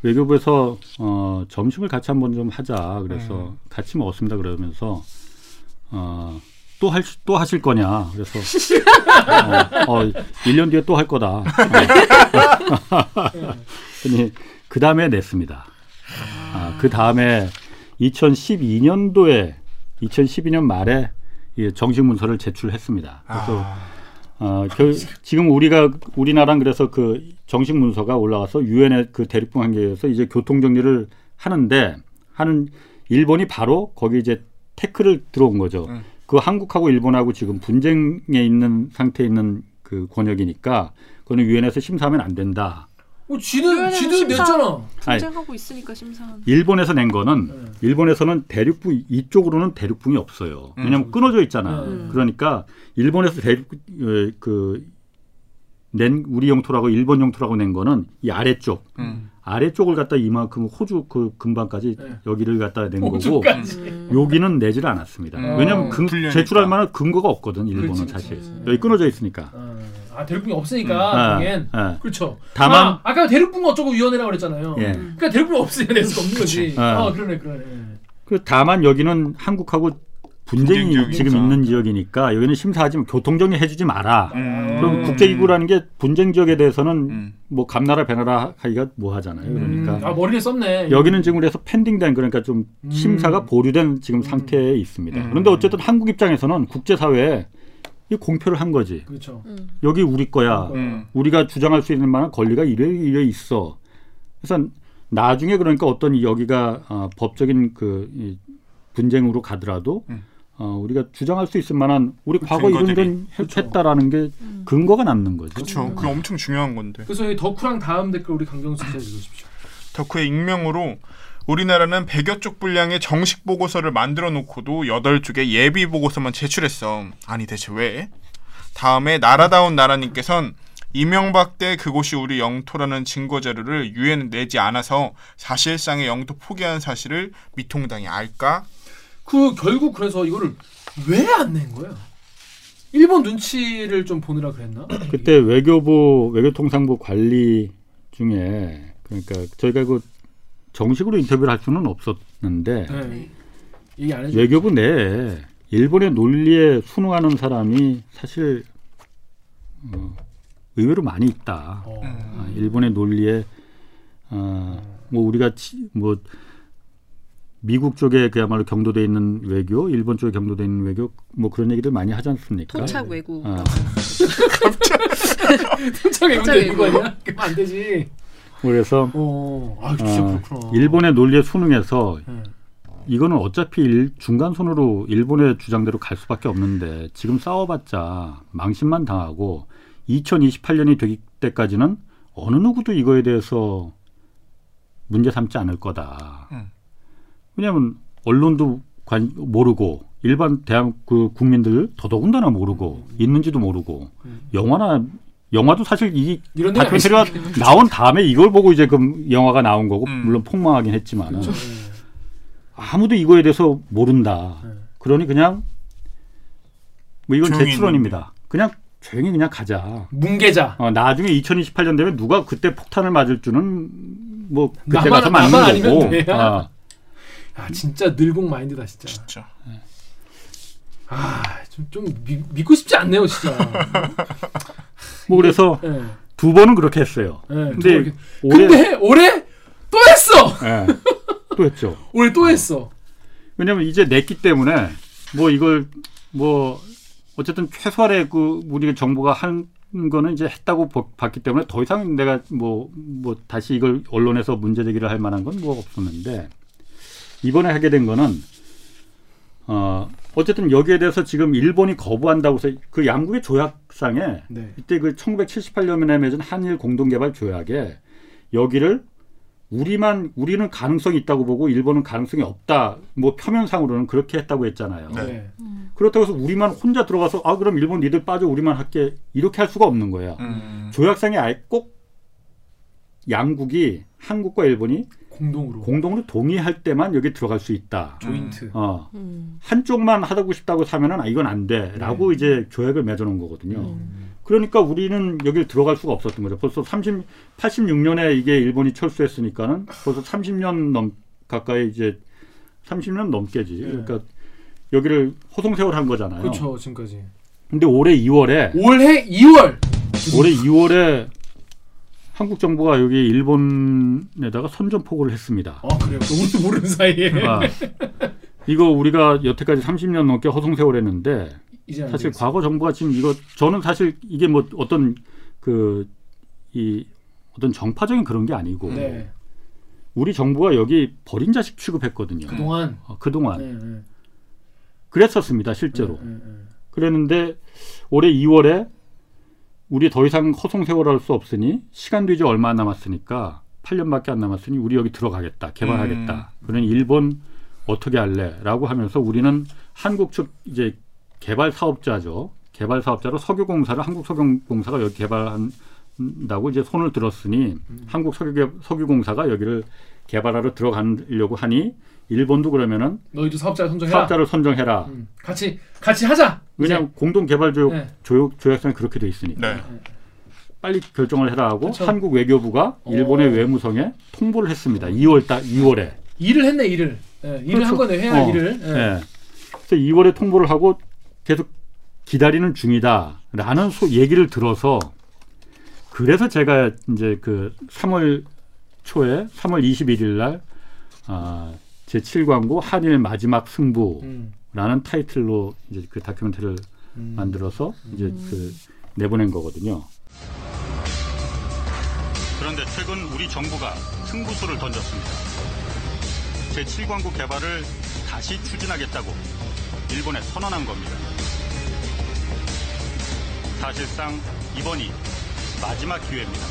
외교부에서 어, 점심을 같이 한번 좀 하자. 그래서 같이 먹었습니다. 그러면서 어, 또 할, 또 하실 거냐. 그래서 어, 어, 1년 뒤에 또 할 거다. 그니 그 다음에 냈습니다. 아, 그 다음에 2012년도에 2012년 말에 이 정식 문서를 제출했습니다. 그래서 어, 결, 지금 우리가 우리나라는 그래서 그 정식 문서가 올라가서 유엔의 그 대륙붕 한계에서 이제 교통 정리를 하는데 하는 일본이 바로 거기 이제 태클을 들어온 거죠. 음. 그 한국하고 일본하고 지금 분쟁에 있는 상태에 있는 그 권역이니까 그거는 유엔에서 심사하면 안 된다. 어, 지는 심사- 냈잖아. 분쟁하고 있으니까 심사하는. 일본에서 낸 거는 네. 일본에서는 대륙부 이쪽으로는 대륙붕이 없어요. 왜냐하면 끊어져 있잖아. 음. 그러니까 일본에서 대륙 어, 그낸 우리 영토라고 일본 영토라고 낸 거는 이 아래쪽 음. 아래쪽을 갖다 이만큼 호주 그 근방까지 네. 여기를 갖다 낸 거고 호주까지. 여기는 내지를 않았습니다. 음. 왜냐하면 근. 제출할 만한 근거가 없거든 일본은 그렇지, 사실 그렇지. 여기 끊어져 있으니까. 어, 아 대륙붕이 없으니까 음. 거긴 아, 아. 그렇죠. 다만- 아, 아까 대륙붕 어쩌고 위원회라고 그랬잖아요. 예. 그러니까 대륙붕이 없으니까 낼 수가 없는 거지. 아. 아 그러네 그러네. 그 다만 여기는 한국하고 분쟁이 분쟁 지금 지역이니까. 있는 지역이니까 여기는 심사하지 교통정리 해주지 마라. 음. 그럼 국제기구라는 게 분쟁 지역에 대해서는 음. 뭐 감나라 배나라 하기가 뭐 하잖아요. 그러니까 아 머리를 썼네. 여기는 지금 그래서 펜딩된 그러니까 좀 음. 심사가 보류된 지금 상태에 있습니다. 음. 그런데 어쨌든 한국 입장에서는 국제사회에 이 공표를 한 거지. 그렇죠. 여기 우리 거야. 음. 우리가 주장할 수 있는 만한 권리가 이래 이래 있어. 그래서 나중에 그러니까 어떤 이 여기가 어, 법적인 그 이 분쟁으로 가더라도 음. 어, 우리가 주장할 수 있을 만한 우리 과거 이런. 이런 그쵸. 했다라는 게 근거가 남는 거죠. 그렇죠. 그게 엄청 중요한 건데. 그래서 이 덕후랑 다음 댓글 우리 강경수 기자 읽어주십시오. 덕후의 익명으로 우리나라는 100여 쪽 분량의 정식 보고서를 만들어 놓고도 8쪽의 예비 보고서만 제출했어. 아니 대체 왜? 다음에 나라다운 나라님께선 이명박 때 그곳이 우리 영토라는 증거 자료를 유엔에 내지 않아서 사실상의 영토 포기한 사실을 미통당이 알까? 그 결국 그래서 이거를 왜 안 낸 거예요? 일본 눈치를 좀 보느라 그랬나? 그때 외교부 외교통상부 관리 중에 그러니까 저희가 그 정식으로 인터뷰를 할 수는 없었는데 네. 얘기 안 해줘. 외교부 내에 일본의 논리에 순응하는 사람이 사실 어, 의외로 많이 있다. 어. 아, 일본의 논리에 어, 뭐 우리가 치, 뭐 미국 쪽에 그야말로 경도돼 있는 외교, 일본 쪽에 경도돼 있는 외교 뭐 그런 얘기들 많이 하지 않습니까? 토착 외국. 아, 갑자기 있는 거 아니야? 안 되지. 그래서 어, 아 어. 일본의 논리에 순응해서 네. 이거는 어차피 일, 중간선으로 일본의 주장대로 갈 수밖에 없는데 지금 싸워봤자 망신만 당하고 2028년이 되기 때까지는 어느 누구도 이거에 대해서 문제 삼지 않을 거다. 음. 왜냐하면 언론도 관, 모르고 일반 대한 그 국민들 더더군다나 모르고 있는지도 모르고 영화나 영화도 사실 이 이런 데가 다큐멘터리가 나온 다음에 이걸 보고 이제 그 영화가 나온 거고 음. 물론 폭망하긴 했지만은 네. 아무도 이거에 대해서 모른다. 네. 그러니 그냥 뭐 이건 제 추론입니다. 그냥 조용히 그냥 가자. 뭉개자. 어, 나중에 2028년 되면 누가 그때 폭탄을 맞을 줄은 뭐 그때 나만- 가서 맞는 거고. 돼. 아, 아 진짜 늘공 마인드다 진짜. 진짜. 아좀 좀 믿고 싶지 않네요 진짜. 뭐 그래서 네. 두 번은 그렇게 했어요. 네, 근데 올해 근데 올해 또 했어. 예, 또 했죠. 올해 또 했어. 왜냐면 이제 냈기 때문에 뭐 이걸 뭐 어쨌든 최소한의 그 우리가 정부가 한 거는 이제 했다고 보- 봤기 때문에 더 이상 내가 뭐뭐 다시 이걸 언론에서 문제 제기를 할 만한 건 뭐 없었는데 이번에 하게 된 거는 어 어쨌든 여기에 대해서 지금 일본이 거부한다고 해서 그 양국의 조약상에 네. 이때 그 1978년에 맺은 한일 공동개발 조약에 여기를 우리만 우리는 가능성이 있다고 보고 일본은 가능성이 없다. 뭐 표면상으로는 그렇게 했다고 했잖아요. 네. 네. 그렇다고 해서 우리만 혼자 들어가서 아 그럼 일본 니들 빠져 우리만 할게 이렇게 할 수가 없는 거야. 음. 조약상에 아예 꼭 양국이 한국과 일본이 공동으로 공동으로 동의할 때만 여기 들어갈 수 있다. 조인트. 어 음. 한쪽만 하고 싶다고 사면은 아 이건 안 돼라고 이제 조약을 맺어놓은 거거든요. 그러니까 우리는 여기 들어갈 수가 없었던 거죠. 벌써 30, 86년에 이게 일본이 철수했으니까는 벌써 30년 넘 가까이 이제 30년 넘게지. 네. 그러니까 여기를 호송세월 한 거잖아요. 그렇죠 지금까지. 근데 올해 2월에 올해 2월. 올해 2월에 한국 정부가 여기 일본에다가 선전포고를 했습니다. 아 그래요. 우리도 모르는 사이에. 아, 이거 우리가 여태까지 30년 넘게 허송세월했는데 사실. 과거 정부가 지금 이거 저는 사실 이게 뭐 어떤 그 이 어떤 정파적인 그런 게 아니고 네. 우리 정부가 여기 버린 자식 취급했거든요. 그동안. 어, 그동안 네, 네. 그랬었습니다 실제로. 네, 네, 네. 그랬는데 올해 2월에 우리 더 이상 허송 세월할 수 없으니 시간도 이제 얼마 안 남았으니까 8년밖에 안 남았으니 우리 여기 들어가겠다 개발하겠다. 그러니 일본 어떻게 할래?라고 하면서 우리는 한국 측 이제 개발 사업자죠. 개발 사업자로 석유공사를 한국 석유공사가 여기 개발한다고 이제 손을 들었으니 한국 석유 석유공사가 여기를 개발하러 들어가려고 하니 일본도 그러면은 너희도 사업자 선정해라. 사업자를 선정해라. 음, 같이 같이 하자. 왜냐하면 공동 개발 조약 네. 조약 조약상에 그렇게 돼 있으니까 네. 빨리 결정을 해라 하고 그쵸. 한국 외교부가 일본의 오. 외무성에 통보를 했습니다. 2월 달 2월에. 일을 했네 일을. 예, 일을 그렇죠. 한 거네 해야 어, 일을. 예. 예. 그래서 2월에 통보를 하고 계속 기다리는 중이다라는 소, 얘기를 들어서 그래서 제가 이제 그 3월 초에 3월 21일 날 아, 제 7광고 한일 마지막 승부 라는 음, 타이틀로 이제 그 다큐멘터리를 음. 만들어서 이제 그 내보낸 거거든요. 그런데 최근 우리 정부가 승부수를 던졌습니다. 제7광구 개발을 다시 추진하겠다고 일본에 선언한 겁니다. 사실상 이번이 마지막 기회입니다.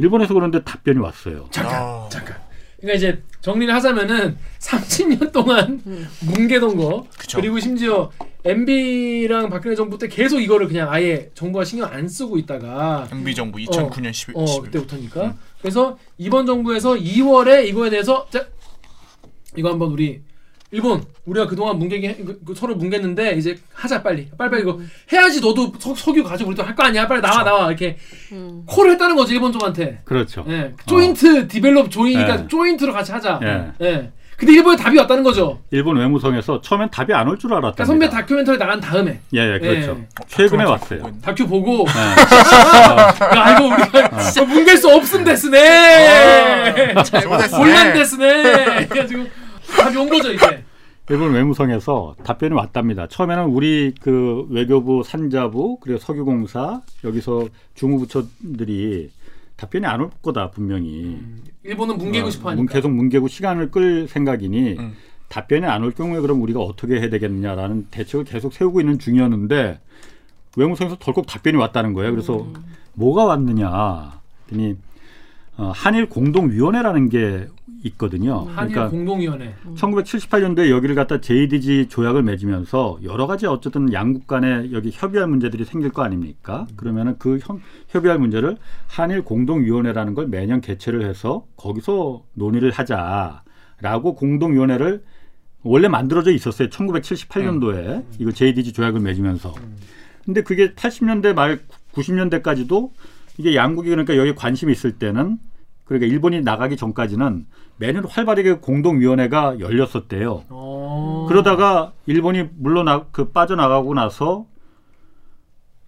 일본에서 그런데 답변이 왔어요. 잠깐 아. 잠깐. 그러니까 이제 정리를 하자면은 30년 동안 뭉개던 거 그쵸. 그리고 심지어 MB랑 박근혜 정부 때 계속 이거를 그냥 아예 정부가 신경 안 쓰고 있다가 MB 정부 2009년 10일. 어 그때부터니까 그래서 이번 정부에서 2월에 이거에 대해서 자 이거 한번 우리 일본 우리가 그동안 뭉개기 그- 그 서로 뭉갰는데 이제 하자 빨리 빨리빨리 이거 해야지 너도 석, 석유 가지고 우리도 할 거 아니야 빨리 나와 나와 이렇게 음. 콜을 했다는 거지 일본 쪽한테 그렇죠. 예 joint develop zone이니까 네. joint로 같이 하자 예. 예 근데 일본에 답이 왔다는 거죠 일본 외무성에서 처음엔 답이 안 올줄 그러니까 알았답니다. 선배 다큐멘터리 나간 다음에 예, 예, 그렇죠. 예. 최근에 어, 왔어요. 다큐 보고 예. 야 이거 우리가 진짜 뭉갤 수 없음 ですね 잘못했어. 곤란 ですね 그래가지고 답이 온 거죠 이제 일본 외무성에서 답변이 왔답니다. 처음에는 우리 그 외교부, 산자부, 그리고 석유공사 여기서 중후부처들이 답변이 안 올 거다 분명히. 일본은 뭉개고 어, 싶어 문- 하니까 계속 뭉개고 시간을 끌 생각이니 음. 답변이 안 올 경우에 그럼 우리가 어떻게 해야 되겠느냐라는 대책을 계속 세우고 있는 중이었는데 외무성에서 덜컥 답변이 왔다는 거예요. 그래서 뭐가 왔느냐 했더니 어, 한일 공동위원회라는 게 있거든요. 한일 그러니까 공동위원회 1978년도에 여기를 갖다 JDG 조약을 맺으면서 여러 가지 어쨌든 양국 간에 여기 협의할 문제들이 생길 거 아닙니까? 그러면은 그 협, 협의할 문제를 한일 공동위원회라는 걸 매년 개최를 해서 거기서 논의를 하자라고 공동위원회를 원래 만들어져 있었어요. 1978년도에 이거 JDG 조약을 맺으면서. 근데 그게 80년대 말 90년대까지도 이게 양국이 그러니까 여기 관심이 있을 때는 그러니까 일본이 나가기 전까지는 매년 활발하게 공동위원회가 열렸었대요. 어... 그러다가 일본이 물러나 그 빠져나가고 나서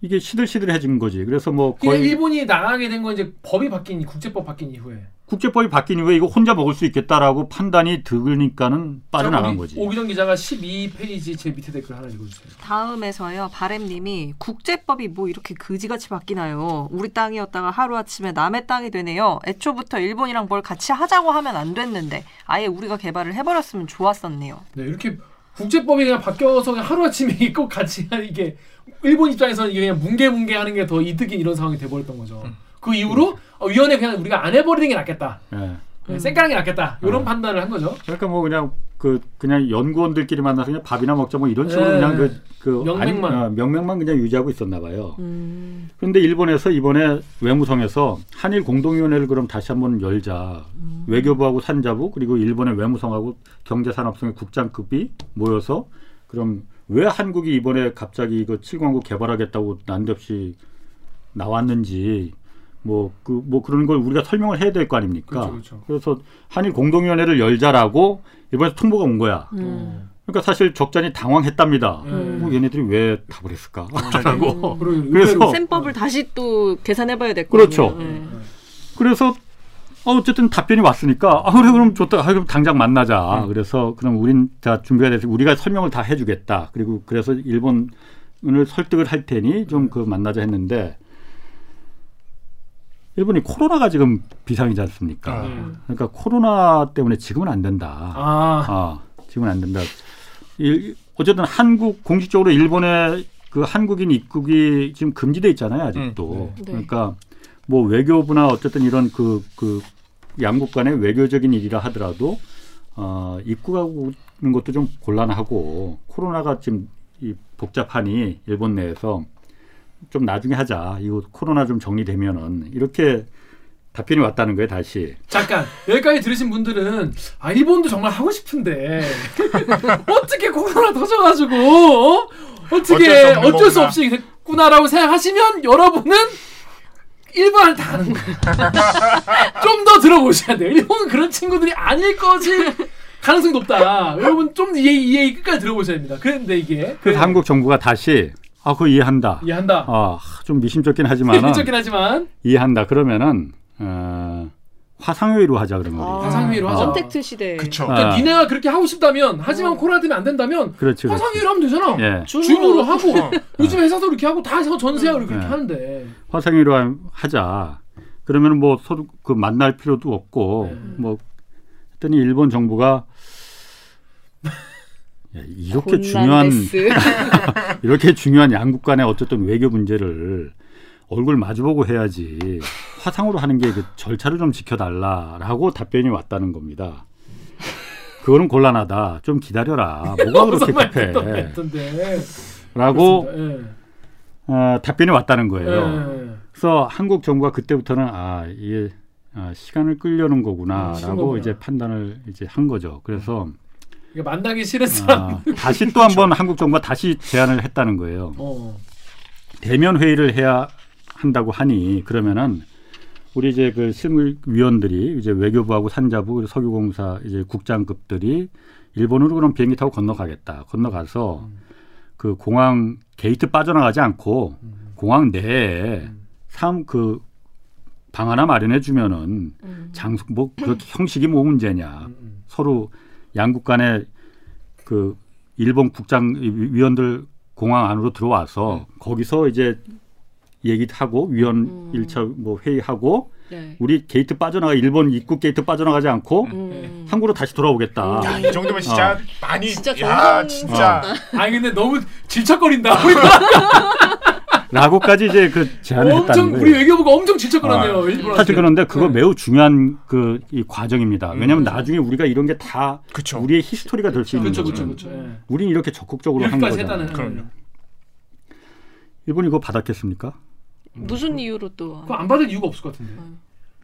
이게 시들시들해진 거지. 그래서 뭐 거의 일본이 나가게 된 건 이제 법이 바뀐 국제법 바뀐 이후에 국제법이 바뀐 이후에 이거 혼자 먹을 수 있겠다라고 판단이 들으니까는 빠져나간 거지. 오기정 기자가 12페이지 제 밑에 댓글 하나 읽어주세요. 다음에서요 바램님이 국제법이 뭐 이렇게 그지같이 바뀌나요? 우리 땅이었다가 하루 아침에 남의 땅이 되네요. 애초부터 일본이랑 뭘 같이 하자고 하면 안 됐는데 아예 우리가 개발을 해버렸으면 좋았었네요. 네 이렇게 국제법이 그냥 바뀌어서 그냥 하루아침에 꼭 같이 이게 일본 입장에서는 이게 그냥 뭉개뭉개하는 게 더 이득인 이런 상황이 돼버렸던 거죠. 그 이후로 어, 위원회 그냥 우리가 안 해버리는 게 낫겠다. 예. 네, 쌩까는 게 낫겠다. 이런 음. 판단을 한 거죠. 그러니까 뭐 그냥 그 그냥 연구원들끼리 만나서 그냥 밥이나 먹자 뭐 이런 식으로 네. 그냥 그, 그 명맥만. 아니, 어, 명맥만 그냥 유지하고 있었나 봐요. 음, 그런데 일본에서 이번에 외무성에서 한일 공동위원회를 그럼 다시 한번 열자. 외교부하고 산자부 그리고 일본의 외무성하고 경제산업성의 국장급이 모여서 그럼 왜 한국이 이번에 갑자기 이거 7광구 개발하겠다고 난데없이 나왔는지 뭐 그 뭐 그런 걸 우리가 설명을 해야 될 거 아닙니까? 그렇죠, 그렇죠. 래서 한일 공동위원회를 열자라고 일본에서 통보가 온 거야. 음. 그러니까 사실 적잖이 당황했답니다. 음. 뭐 얘네들이 왜 답을 했을까? 라고. 그리고 그래서 의외로 셈법을 다시 또 계산해봐야 될 거예요. 그렇죠. 그래서 어, 어쨌든 답변이 왔으니까 아 그래 그럼 좋다. 아, 그럼 당장 만나자. 그래서 그럼 우린 다 준비가 돼서 우리가 설명을 다 해주겠다. 그리고 그래서 일본을 설득을 할 테니 좀 그 만나자 했는데 일본이 코로나가 지금 비상이지 않습니까? 아. 그러니까 코로나 때문에 지금은 안 된다. 아, 아, 지금은 안 된다. 일, 어쨌든 한국 공식적으로 일본의 그 한국인 입국이 지금 금지돼 있잖아요, 아직도. 네. 그러니까 뭐 외교부나 어쨌든 이런 그, 그 양국 간의 외교적인 일이라 하더라도 어, 입국하는 것도 좀 곤란하고 코로나가 지금 이 복잡하니 일본 내에서 좀 나중에 하자. 이거 코로나 좀 정리되면은 이렇게 답변이 왔다는 거예요, 다시. 잠깐 여기까지 들으신 분들은 아 일본도 정말 하고 싶은데 어떻게 코로나 터져가지고 어? 어떻게 어쩔 수. 없이 됐구나라고 생각하시면 여러분은 일본을 다 아는 거예요. 좀 더 들어보셔야 돼요. 일본은 그런 친구들이 아닐 것이 가능성이 높다. 여러분 좀 이해 이해 끝까지 들어보셔야 됩니다. 그런데 이게 그래서 한국 정부가 다시 아, 그거 이해한다. 이해한다. 아, 좀 미심쩍긴 하지만 미적긴 하지만 이해한다. 그러면은 어, 화상회의로 하자 그런 거예요. 화상회의로 하자. contact 시대. 그쵸. 그러니까 아. 니네가 그렇게 하고 싶다면 하지만 코로나 때문에 안 된다면 그렇지. 화상회의로 하면 되잖아. 예. Zoom으로 하고 어. 요즘 회사도 이렇게 하고 다 전세하고 그렇게 네. 하는데 화상회의로 하- 하자. 그러면 뭐 서로 그 만날 필요도 없고 네. 뭐 했더니 일본 정부가 야, 이렇게 중요한. 이렇게 중요한 양국 간의 어쨌든 외교 문제를 얼굴 마주보고 해야지 화상으로 하는 게 그 절차를 좀 지켜달라라고 답변이 왔다는 겁니다. 그거는 곤란하다. 좀 기다려라. 뭐가 그렇게 급해? 라고 예. 어, 답변이 왔다는 거예요. 예. 그래서 한국 정부가 그때부터는 아 이게 아, 시간을 끌려는 음, 거구나라고 거구나. 이제 판단을 이제 한 거죠. 그래서 이게 만나기 싫은 사람. 아, 다시 또 한번 한국 정부가 다시 제안을 했다는 거예요. 어. 대면 회의를 해야 한다고 하니 그러면은 우리 이제 그 실무위원들이 이제 외교부하고 산자부 석유공사 이제 국장급들이 일본으로 그럼 비행기 타고 건너가겠다. 건너가서 그 공항 게이트 빠져나가지 않고 공항 내에 삼그 방 하나 마련해 주면은 장소 뭐 그렇게 형식이 뭐 문제냐. 음. 서로 양국 간의 그 일본 국장 위원들 공항 안으로 들어와서 거기서 이제 얘기하고 위원 음. 일 1차 뭐 회의하고 네. 우리 게이트 빠져나가 일본 입국 게이트 빠져나가지 않고 음. 한국으로 다시 돌아오겠다. 야, 이 정도면 진짜 많이 진짜 야 정상- 진짜 아니 근데 너무 질척거린다. 라고까지 이제 그 제안을 했다는 엄청 거예요. 우리 외교부가 엄청 질척거렸네요. 아. 사실 그런데 그거 네. 매우 중요한 그 이 과정입니다. 왜냐하면 음. 나중에 우리가 이런 게 다. 우리의 히스토리가 될 수 있는 그렇죠, 거죠. 그렇죠, 그렇죠. 예. 우리는 이렇게 적극적으로 한 거잖아요. 했다는. 그럼요. 일본이 그거 받았겠습니까? 무슨 이유로 또? 그거 안 받을 이유가 없을 것 같은데.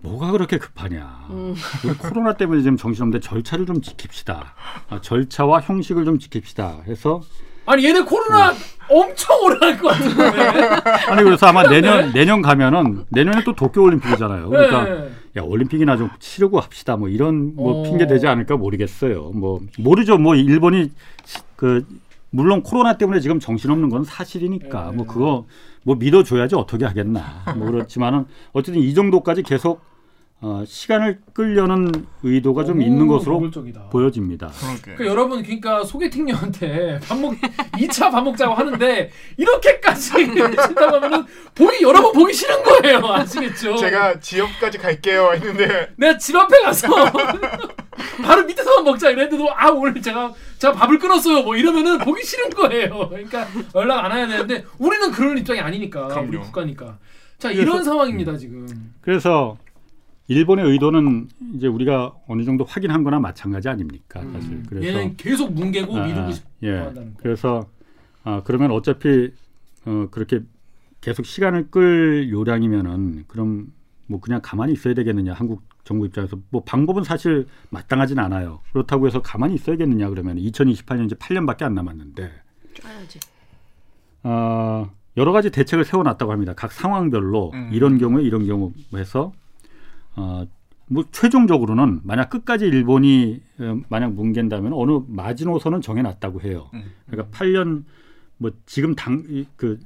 뭐가 그렇게 급하냐. 음. 우리 코로나 때문에 지금 정신없는데 절차를 좀 지킵시다. 아, 절차와 형식을 좀 지킵시다. 해서 아니 얘네 코로나 엄청 오래 할 것 같은데. 아니 그래서 아마 내년 내년 가면은 내년에 또 도쿄 올림픽이잖아요. 그러니까 네. 야 올림픽이나 좀 치르고 합시다. 뭐 이런 뭐 어. 핑계 되지 않을까 모르겠어요. 뭐 모르죠. 뭐 일본이 시- 그 물론 코로나 때문에 지금 정신없는 건 사실이니까 네. 뭐 그거 뭐 믿어줘야지 어떻게 하겠나. 뭐 그렇지만은 어쨌든 이 정도까지 계속 어, 시간을 끌려는 의도가 좀 있는 것으로 노골적이다. 보여집니다. 그러니까 여러분 그러니까 소개팅녀한테 밥 먹, 2차 밥 먹자고 하는데 이렇게까지 하면은 보기 여러 번 보기 싫은 거예요. 아시겠죠? 제가 지역까지 갈게요 했는데 내가 집 앞에 가서 바로 밑에서만 먹자 이랬는데도 아 오늘 제가 제가 밥을 끊었어요 뭐 이러면은 보기 싫은 거예요. 그러니까 연락 안 해야 되는데 우리는 그런 입장이 아니니까 우리 그럼요. 국가니까. 자 이런 상황입니다 지금. 그래서 일본의 의도는 이제 우리가 어느 정도 확인한 거나 마찬가지 아닙니까 사실. 음, 그래서 얘는 계속 뭉개고 아, 미루고 싶어 예. 한다는 거. 그래서 아 그러면 어차피 어 그렇게 계속 시간을 끌 요량이면은 그럼 뭐 그냥 가만히 있어야 되겠느냐 한국 정부 입장에서 뭐 방법은 사실 마땅하진 않아요. 그렇다고 해서 가만히 있어야겠느냐 그러면 2028년 이제 8년밖에 안 남았는데 쪄야지. 어, 여러 가지 대책을 세워놨다고 합니다. 각 상황별로 음. 이런 경우에 이런 경우 해서 어, 뭐 최종적으로는 만약 끝까지 일본이 어, 만약 뭉갠다면 어느 마지노선은 정해놨다고 해요. 음. 그러니까 8년 뭐 지금 당 그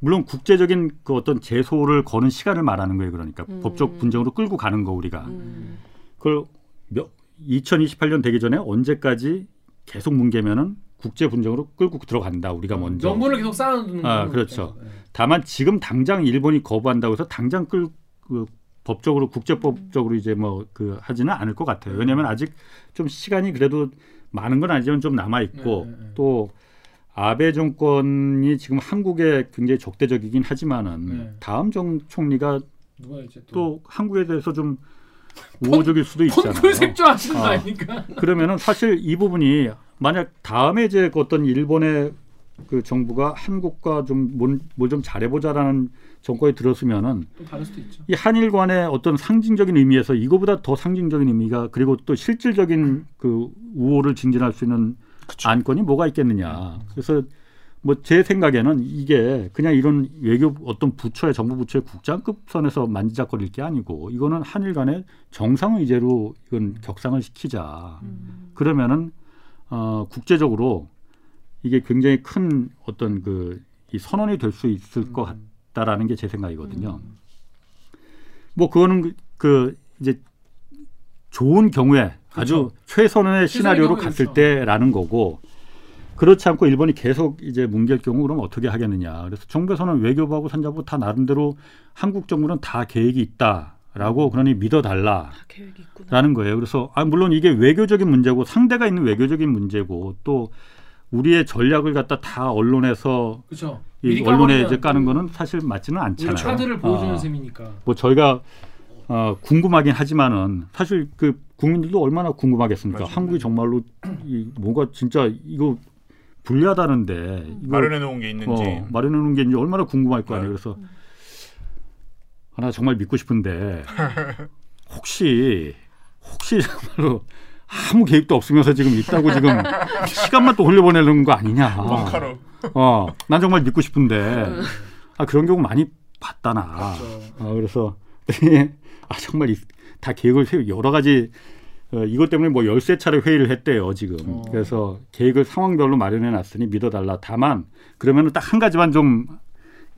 물론 국제적인 그 어떤 제소를 거는 시간을 말하는 거예요. 그러니까 음. 법적 분쟁으로 끌고 가는 거 우리가 음. 그걸 몇, 2028년 되기 전에 언제까지 계속 뭉개면은 국제 분쟁으로 끌고 들어간다. 우리가 먼저. 명분을 계속 쌓아두는 아, 그렇죠. 예. 다만 지금 당장 일본이 거부한다고 해서 당장 끌 그, 법적으로 국제법적으로 이제 뭐 그 하지는 않을 것 같아요. 왜냐하면 아직 좀 시간이 그래도 많은 건 아니지만 좀 남아 있고 네, 네, 네. 또 아베 정권이 지금 한국에 굉장히 적대적이긴 하지만은 네. 다음 정 총리가 또 또 한국에 대해서 좀 우호적일 수도 있잖아요. 아. 그러면은 사실 이 부분이 만약 다음에 이제 그 어떤 일본의 그 정부가 한국과 좀 뭘 좀 잘해보자라는 정권이 들었으면은 또 다를 수도 있죠. 이 한일 간의 어떤 상징적인 의미에서 이거보다 더 상징적인 의미가 그리고 또 실질적인 그 우호를 증진할 수 있는 안건이 뭐가 있겠느냐. 그래서 뭐 제 생각에는 이게 그냥 이런 외교 어떤 부처의 정부 부처의 국장급 선에서 만지작거릴 게 아니고 이거는 한일 간의 정상 의제로 이건 격상을 시키자. 그러면은 어 국제적으로 이게 굉장히 큰 어떤 그 이 선언이 될 수 있을 것 같다 라는 게 제 생각이거든요. 뭐 그거는 그, 그 이제 좋은 경우에 아주 최선의 시나리오로 갔을 그렇죠. 때라는 거고 그렇지 않고 일본이 계속 이제 뭉갤 경우 그럼 어떻게 하겠느냐. 그래서 정부에서는 외교부하고 산자부 다 나름대로 한국 정부는 다 계획이 있다 라고 그러니 믿어달라. 계획이 있구나. 라는 거예요. 그래서 아 물론 이게 외교적인 문제고 상대가 있는 외교적인 문제고 또 우리의 전략을 갖다 다 언론에서 그렇죠. 이 언론에 이제 까는 거는 사실 맞지는 않잖아요. 카드를 보여주는 어. 셈이니까. 뭐 저희가 어, 궁금하긴 하지만은 사실 그 국민들도 얼마나 궁금하겠습니까? 맞아요. 한국이 정말로 이 뭐가 진짜 이거 불리하다는데 이거 마련해 놓은 게 있는지. 어, 마련해 놓은 게 있는지 얼마나 궁금할 거 아니에요. 네. 그래서 하나 정말 믿고 싶은데 혹시 혹시 정말로 아무 계획도 없으면서 지금 있다고 지금 시간만 또 흘려보내는 거 아니냐. 어, 난 정말 믿고 싶은데 아 그런 경우 많이 봤다 나. 그렇죠. 어, 그래서 아 정말 이, 다 계획을 세우 여러 가지 어, 이것 때문에 뭐 열세 차례 회의를 했대요 지금. 어. 그래서 계획을 상황별로 마련해 놨으니 믿어달라. 다만 그러면은 딱 한 가지만 좀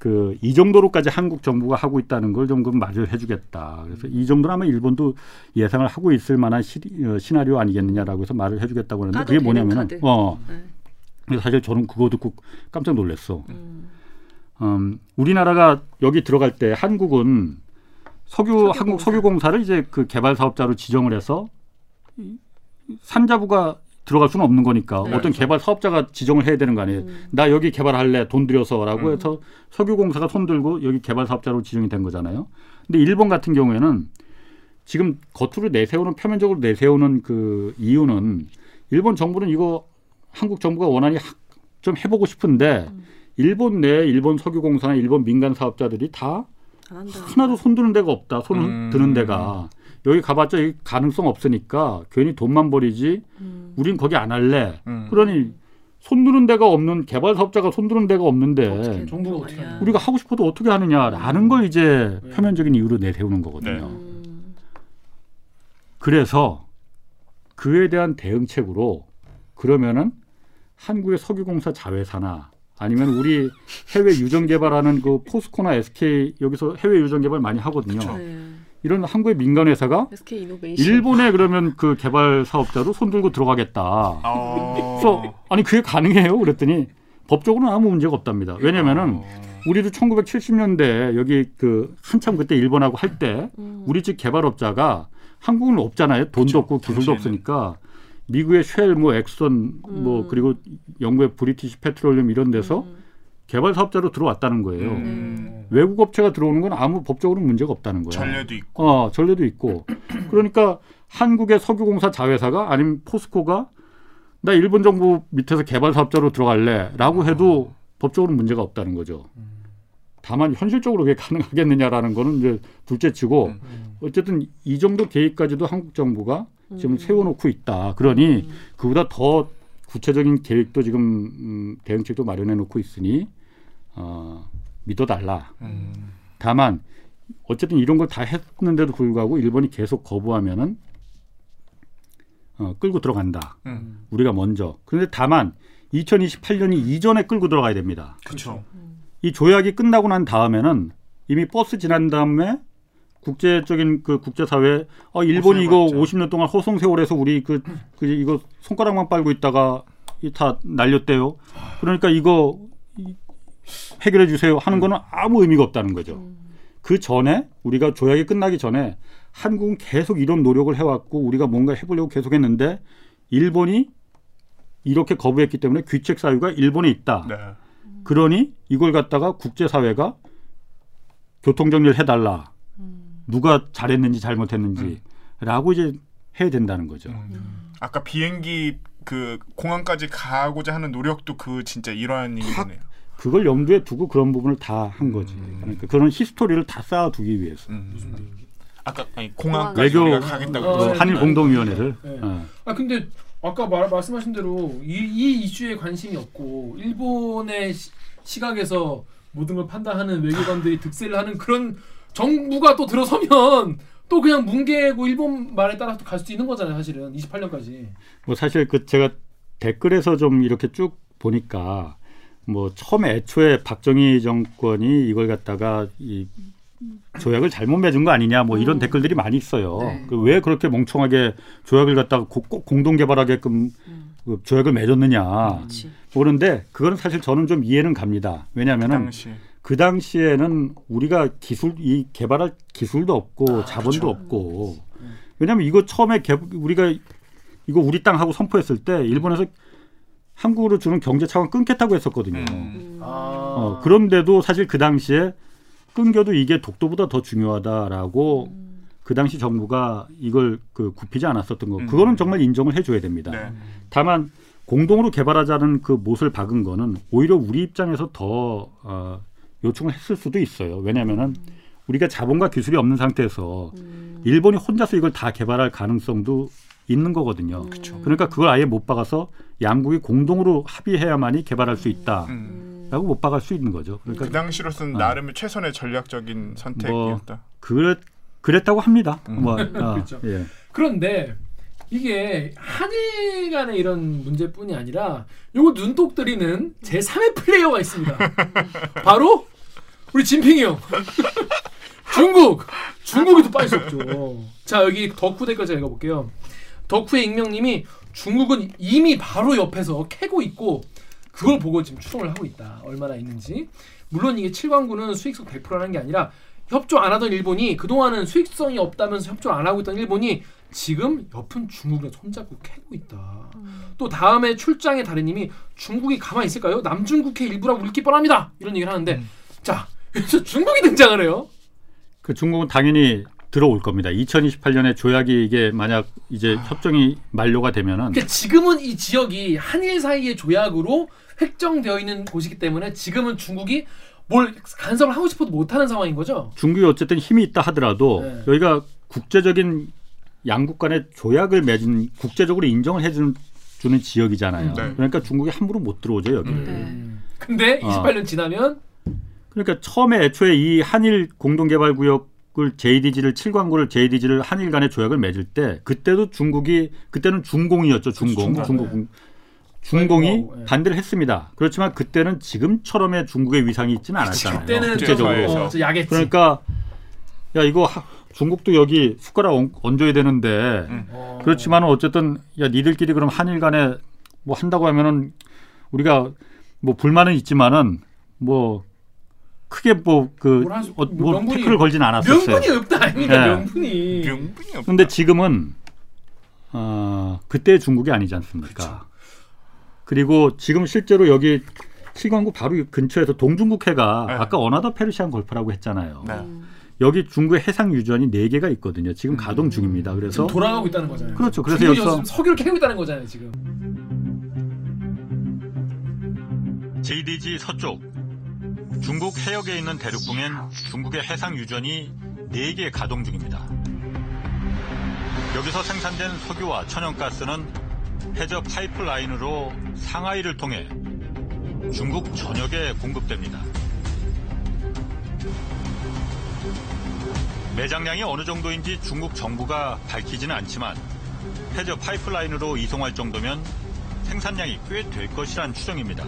그 이 정도로까지 한국 정부가 하고 있다는 걸좀 말을 해주겠다. 그래서 이 정도는 아마 일본도 예상을 하고 있을 만한 시, 어, 시나리오 아니겠느냐라고 해서 말을 해주겠다고 하는데 그게 뭐냐면은 카드. 어 네. 사실 저는 그거 듣고 깜짝 놀랐어. 음, 우리나라가 여기 들어갈 때 한국은 석유 석유공사. 한국 석유공사를 이제 그 개발 사업자로 지정을 해서 이- 산자부가 들어갈 수는 없는 거니까 네. 어떤 개발 사업자가 지정을 해야 되는 거 아니에요. 음. 나 여기 개발할래 돈 들여서라고 음. 해서 석유공사가 손 들고 여기 개발 사업자로 지정이 된 거잖아요. 근데 일본 같은 경우에는 지금 겉으로 내세우는 표면적으로 내세우는 그 이유는 일본 정부는 이거 한국 정부가 원하니 하- 좀 해보고 싶은데 일본 내 일본 석유공사나 일본 민간 사업자들이 다. 하나도 손드는 데가 없다. 손 음. 드는 데가 여기 가봤자 이 가능성 없으니까 괜히 돈만 버리지. 음. 우린 거기 안 할래. 음. 그러니 손드는 데가 없는 개발 사업자가 손드는 데가 없는데 정부가 어떻게. 우리가 하고 싶어도 어떻게 하느냐라는 걸 이제 네. 표면적인 이유로 내세우는 거거든요. 네. 음. 그래서 그에 대한 대응책으로 그러면은 한국의 석유공사 자회사나 아니면 우리 해외 유전 개발하는 그 포스코나 SK 여기서 해외 유전 개발 많이 하거든요. 네. 이런 한국의 민간 회사가 SK 이노베이션. 일본에 그러면 그 개발 사업자로 손들고 들어가겠다. 어. 그래서 아니 그게 가능해요? 그랬더니 법적으로는 아무 문제가 없답니다. 왜냐면은 어. 우리도 1970년대 여기 그 한참 그때 일본하고 할때 음. 우리 집 개발업자가 한국은 없잖아요. 돈도 그쵸, 없고 기술도 당시에는. 없으니까 미국의 쉘, 뭐 엑선, 뭐 음. 그리고 영국의 브리티시 페트롤리움 이런 데서 음. 개발 사업자로 들어왔다는 거예요. 음. 외국 업체가 들어오는 건 아무 법적으로 문제가 없다는 거예요. 전례도 있고. 어, 전례도 있고. 그러니까 한국의 석유공사 자회사가 아니면 포스코가 나 일본 정부 밑에서 개발 사업자로 들어갈래라고 해도 법적으로 문제가 없다는 거죠. 다만 현실적으로 그게 가능하겠느냐라는 거는 이제 둘째치고 음. 어쨌든 이 정도 계획까지도 한국 정부가 지금 음. 세워놓고 있다. 그러니 음. 그보다 더 구체적인 계획도 지금 음, 대응책도 마련해 놓고 있으니 어, 믿어달라. 음. 다만 어쨌든 이런 걸 다 했는데도 불구하고 일본이 계속 거부하면은 어, 끌고 들어간다. 음. 우리가 먼저. 그런데 다만 2028년이 이전에 끌고 들어가야 됩니다. 그렇죠. 이 조약이 끝나고 난 다음에는 이미 버스 지난 다음에 국제적인 그 국제사회 어 일본이 이거 호소해봤죠. 50년 동안 허송 세월에서 우리 그, 그 이거 손가락만 빨고 있다가 이다 날렸대요. 그러니까 이거 이- 해결해 주세요 하는 거는 아무 의미가 없다는 거죠. 그 전에 우리가 조약이 끝나기 전에 한국은 계속 이런 노력을 해왔고 우리가 뭔가 해보려고 계속했는데 일본이 이렇게 거부했기 때문에 귀책 사유가 일본에 있다. 네. 그러니 이걸 갖다가 국제사회가 교통정리를 해달라. 누가 잘했는지 잘못했는지라고 이제 해야 된다는 거죠. 음. 아까 비행기 그 공항까지 가고자 하는 노력도 그 진짜 이러한 일이네요. 그걸 염두에 두고 그런 부분을 다 한 거지. 그러니까 그런 히스토리를 다 쌓아두기 위해서. 음. 아까 아니 공항까지 외교- 우리가 가겠다고. 어, 그 네. 한일 공동위원회를. 네. 어. 아 근데 아까 말, 말씀하신 대로 이, 이 이슈에 관심이 없고 일본의 시, 시각에서 모든 걸 판단하는 외교관들이 득세를 하는 그런 정부가 또 들어서면 또 그냥 뭉개고 일본 말에 따라서 갈 수도 있는 거잖아요 사실은. 28년까지. 뭐 사실 그 제가 댓글에서 좀 이렇게 쭉 보니까 뭐 처음에 애초에 박정희 정권이 이걸 갖다가 이 조약을 잘못 맺은 거 아니냐 뭐 이런 댓글들이 많이 있어요. 네. 그 왜 그렇게 멍청하게 조약을 갖다가 고- 꼭 공동 개발하게끔 그 조약을 맺었느냐 그렇지. 모르는데 그거는 사실 저는 좀 이해는 갑니다. 그 왜냐하면은 당시 그 당시에는 우리가 기술 이 개발할 기술도 없고 아, 자본도 그렇죠. 없고 왜냐하면 이거 처음에 개, 우리가 이거 우리 땅 하고 선포했을 때 일본에서 한국으로 주는 경제 차원 끊겠다고 했었거든요. 음. 아. 어, 그런데도 사실 그 당시에 끊겨도 이게 독도보다 더 중요하다라고 그 당시 정부가 이걸 그 굽히지 않았었던 거. 음. 그거는 정말 인정을 해줘야 됩니다. 네. 다만 공동으로 개발하자는 그 못을 박은 거는 오히려 우리 입장에서 더 어, 요청을 했을 수도 있어요. 왜냐하면은 우리가 자본과 기술이 없는 상태에서 일본이 혼자서 이걸 다 개발할 가능성도 있는 거거든요. 그러니까 그걸 아예 못 박아서 양국이 공동으로 합의해야만이 개발할 수 있다 라고 음. 못 박을 수 있는 거죠. 그러니까 그 당시로서는 어. 나름의 최선의 전략적인 선택이었다. 그랬 그랬다고 합니다. 음. 뭐, 아, 그렇죠. 예. 그런데 이게 한일 간의 이런 문제뿐이 아니라 요거 눈독 들이는 제 3의 플레이어가 있습니다. 바로 우리 진핑이 형. 중국. 중국이 더 빠질 수 없죠. 자 여기 덕후 댓글 제가 읽어볼게요. 덕후의 익명님이 중국은 이미 바로 옆에서 캐고 있고 그걸 보고 지금 추정을 하고 있다. 얼마나 있는지. 물론 이게 칠광구는 수익성 100%라는 게 아니라 협조 안 하던 일본이 그동안은 수익성이 없다면서 협조 안 하고 있던 일본이 지금 옆은 중국이랑 손잡고 캐고 있다. 또 다음에 출장의 다리님이 중국이 가만히 있을까요? 남중국해 일부라고 읽기 뻔합니다. 이런 얘기를 하는데 자 여기서 중국이 등장을 해요. 그 중국은 당연히 들어올 겁니다. 2028년에 조약이 이게 만약 이제 협정이 만료가 되면은 그러니까 지금은 이 지역이 한일 사이의 조약으로 획정되어 있는 곳이기 때문에 지금은 중국이 뭘 간섭을 하고 싶어도 못하는 상황인 거죠. 중국이 어쨌든 힘이 있다 하더라도 네. 여기가 국제적인 양국 간의 조약을 맺은 국제적으로 인정을 해주는 주는 지역이잖아요. 네. 그러니까 중국이 함부로 못 들어오죠 여기. 음. 근데 어. 28년 지나면 그러니까 처음에 애초에 이 한일 공동개발구역을 JDG를 칠광구를 JDG를 한일 간의 조약을 맺을 때 그때도 중국이 그때는 중공이었죠 중공 중공. 중국 네. 중공이 네. 반대를 했습니다. 그렇지만 그때는 지금처럼의 중국의 위상이 있지는 않았잖아요. 그때는 국제적으로. 어, 저 야겠지. 그러니까 야 이거 하- 중국도 여기 숟가락 얹- 얹어야 되는데 음. 어. 그렇지만 어쨌든 야 니들끼리 그럼 한일 간에 뭐 한다고 하면은 우리가 뭐 불만은 있지만은 뭐 크게 뭐그 어, 뭐 명분이- 태클을 걸진 않았었어요. 명분이 없다 아닙니까? 네. 명분이. 명분이 없다. 근데 지금은 어, 그때 중국이 아니지 않습니까? 그 리고 지금 실제로 여기 칠광구 바로 근처에서 동중국해가 네. 아까 another Persian Gulf라고 했잖아요. 네. 여기 중국의 해상 유전이 네 개가 있거든요. 지금 가동 중입니다. 그래서 지금 돌아가고 있다는 거잖아요. 그렇죠. 그래서 여기서 지금 석유를 캐고 있다는 거잖아요. 지금. JDG 서쪽 중국 해역에 있는 대륙붕엔 중국의 해상 유전이 4개 가동 중입니다. 여기서 생산된 석유와 천연가스는 해저 파이프라인으로 상하이를 통해 중국 전역에 공급됩니다. 매장량이 어느 정도인지 중국 정부가 밝히지는 않지만 해저 파이프라인으로 이송할 정도면 생산량이 꽤 될 것이란 추정입니다.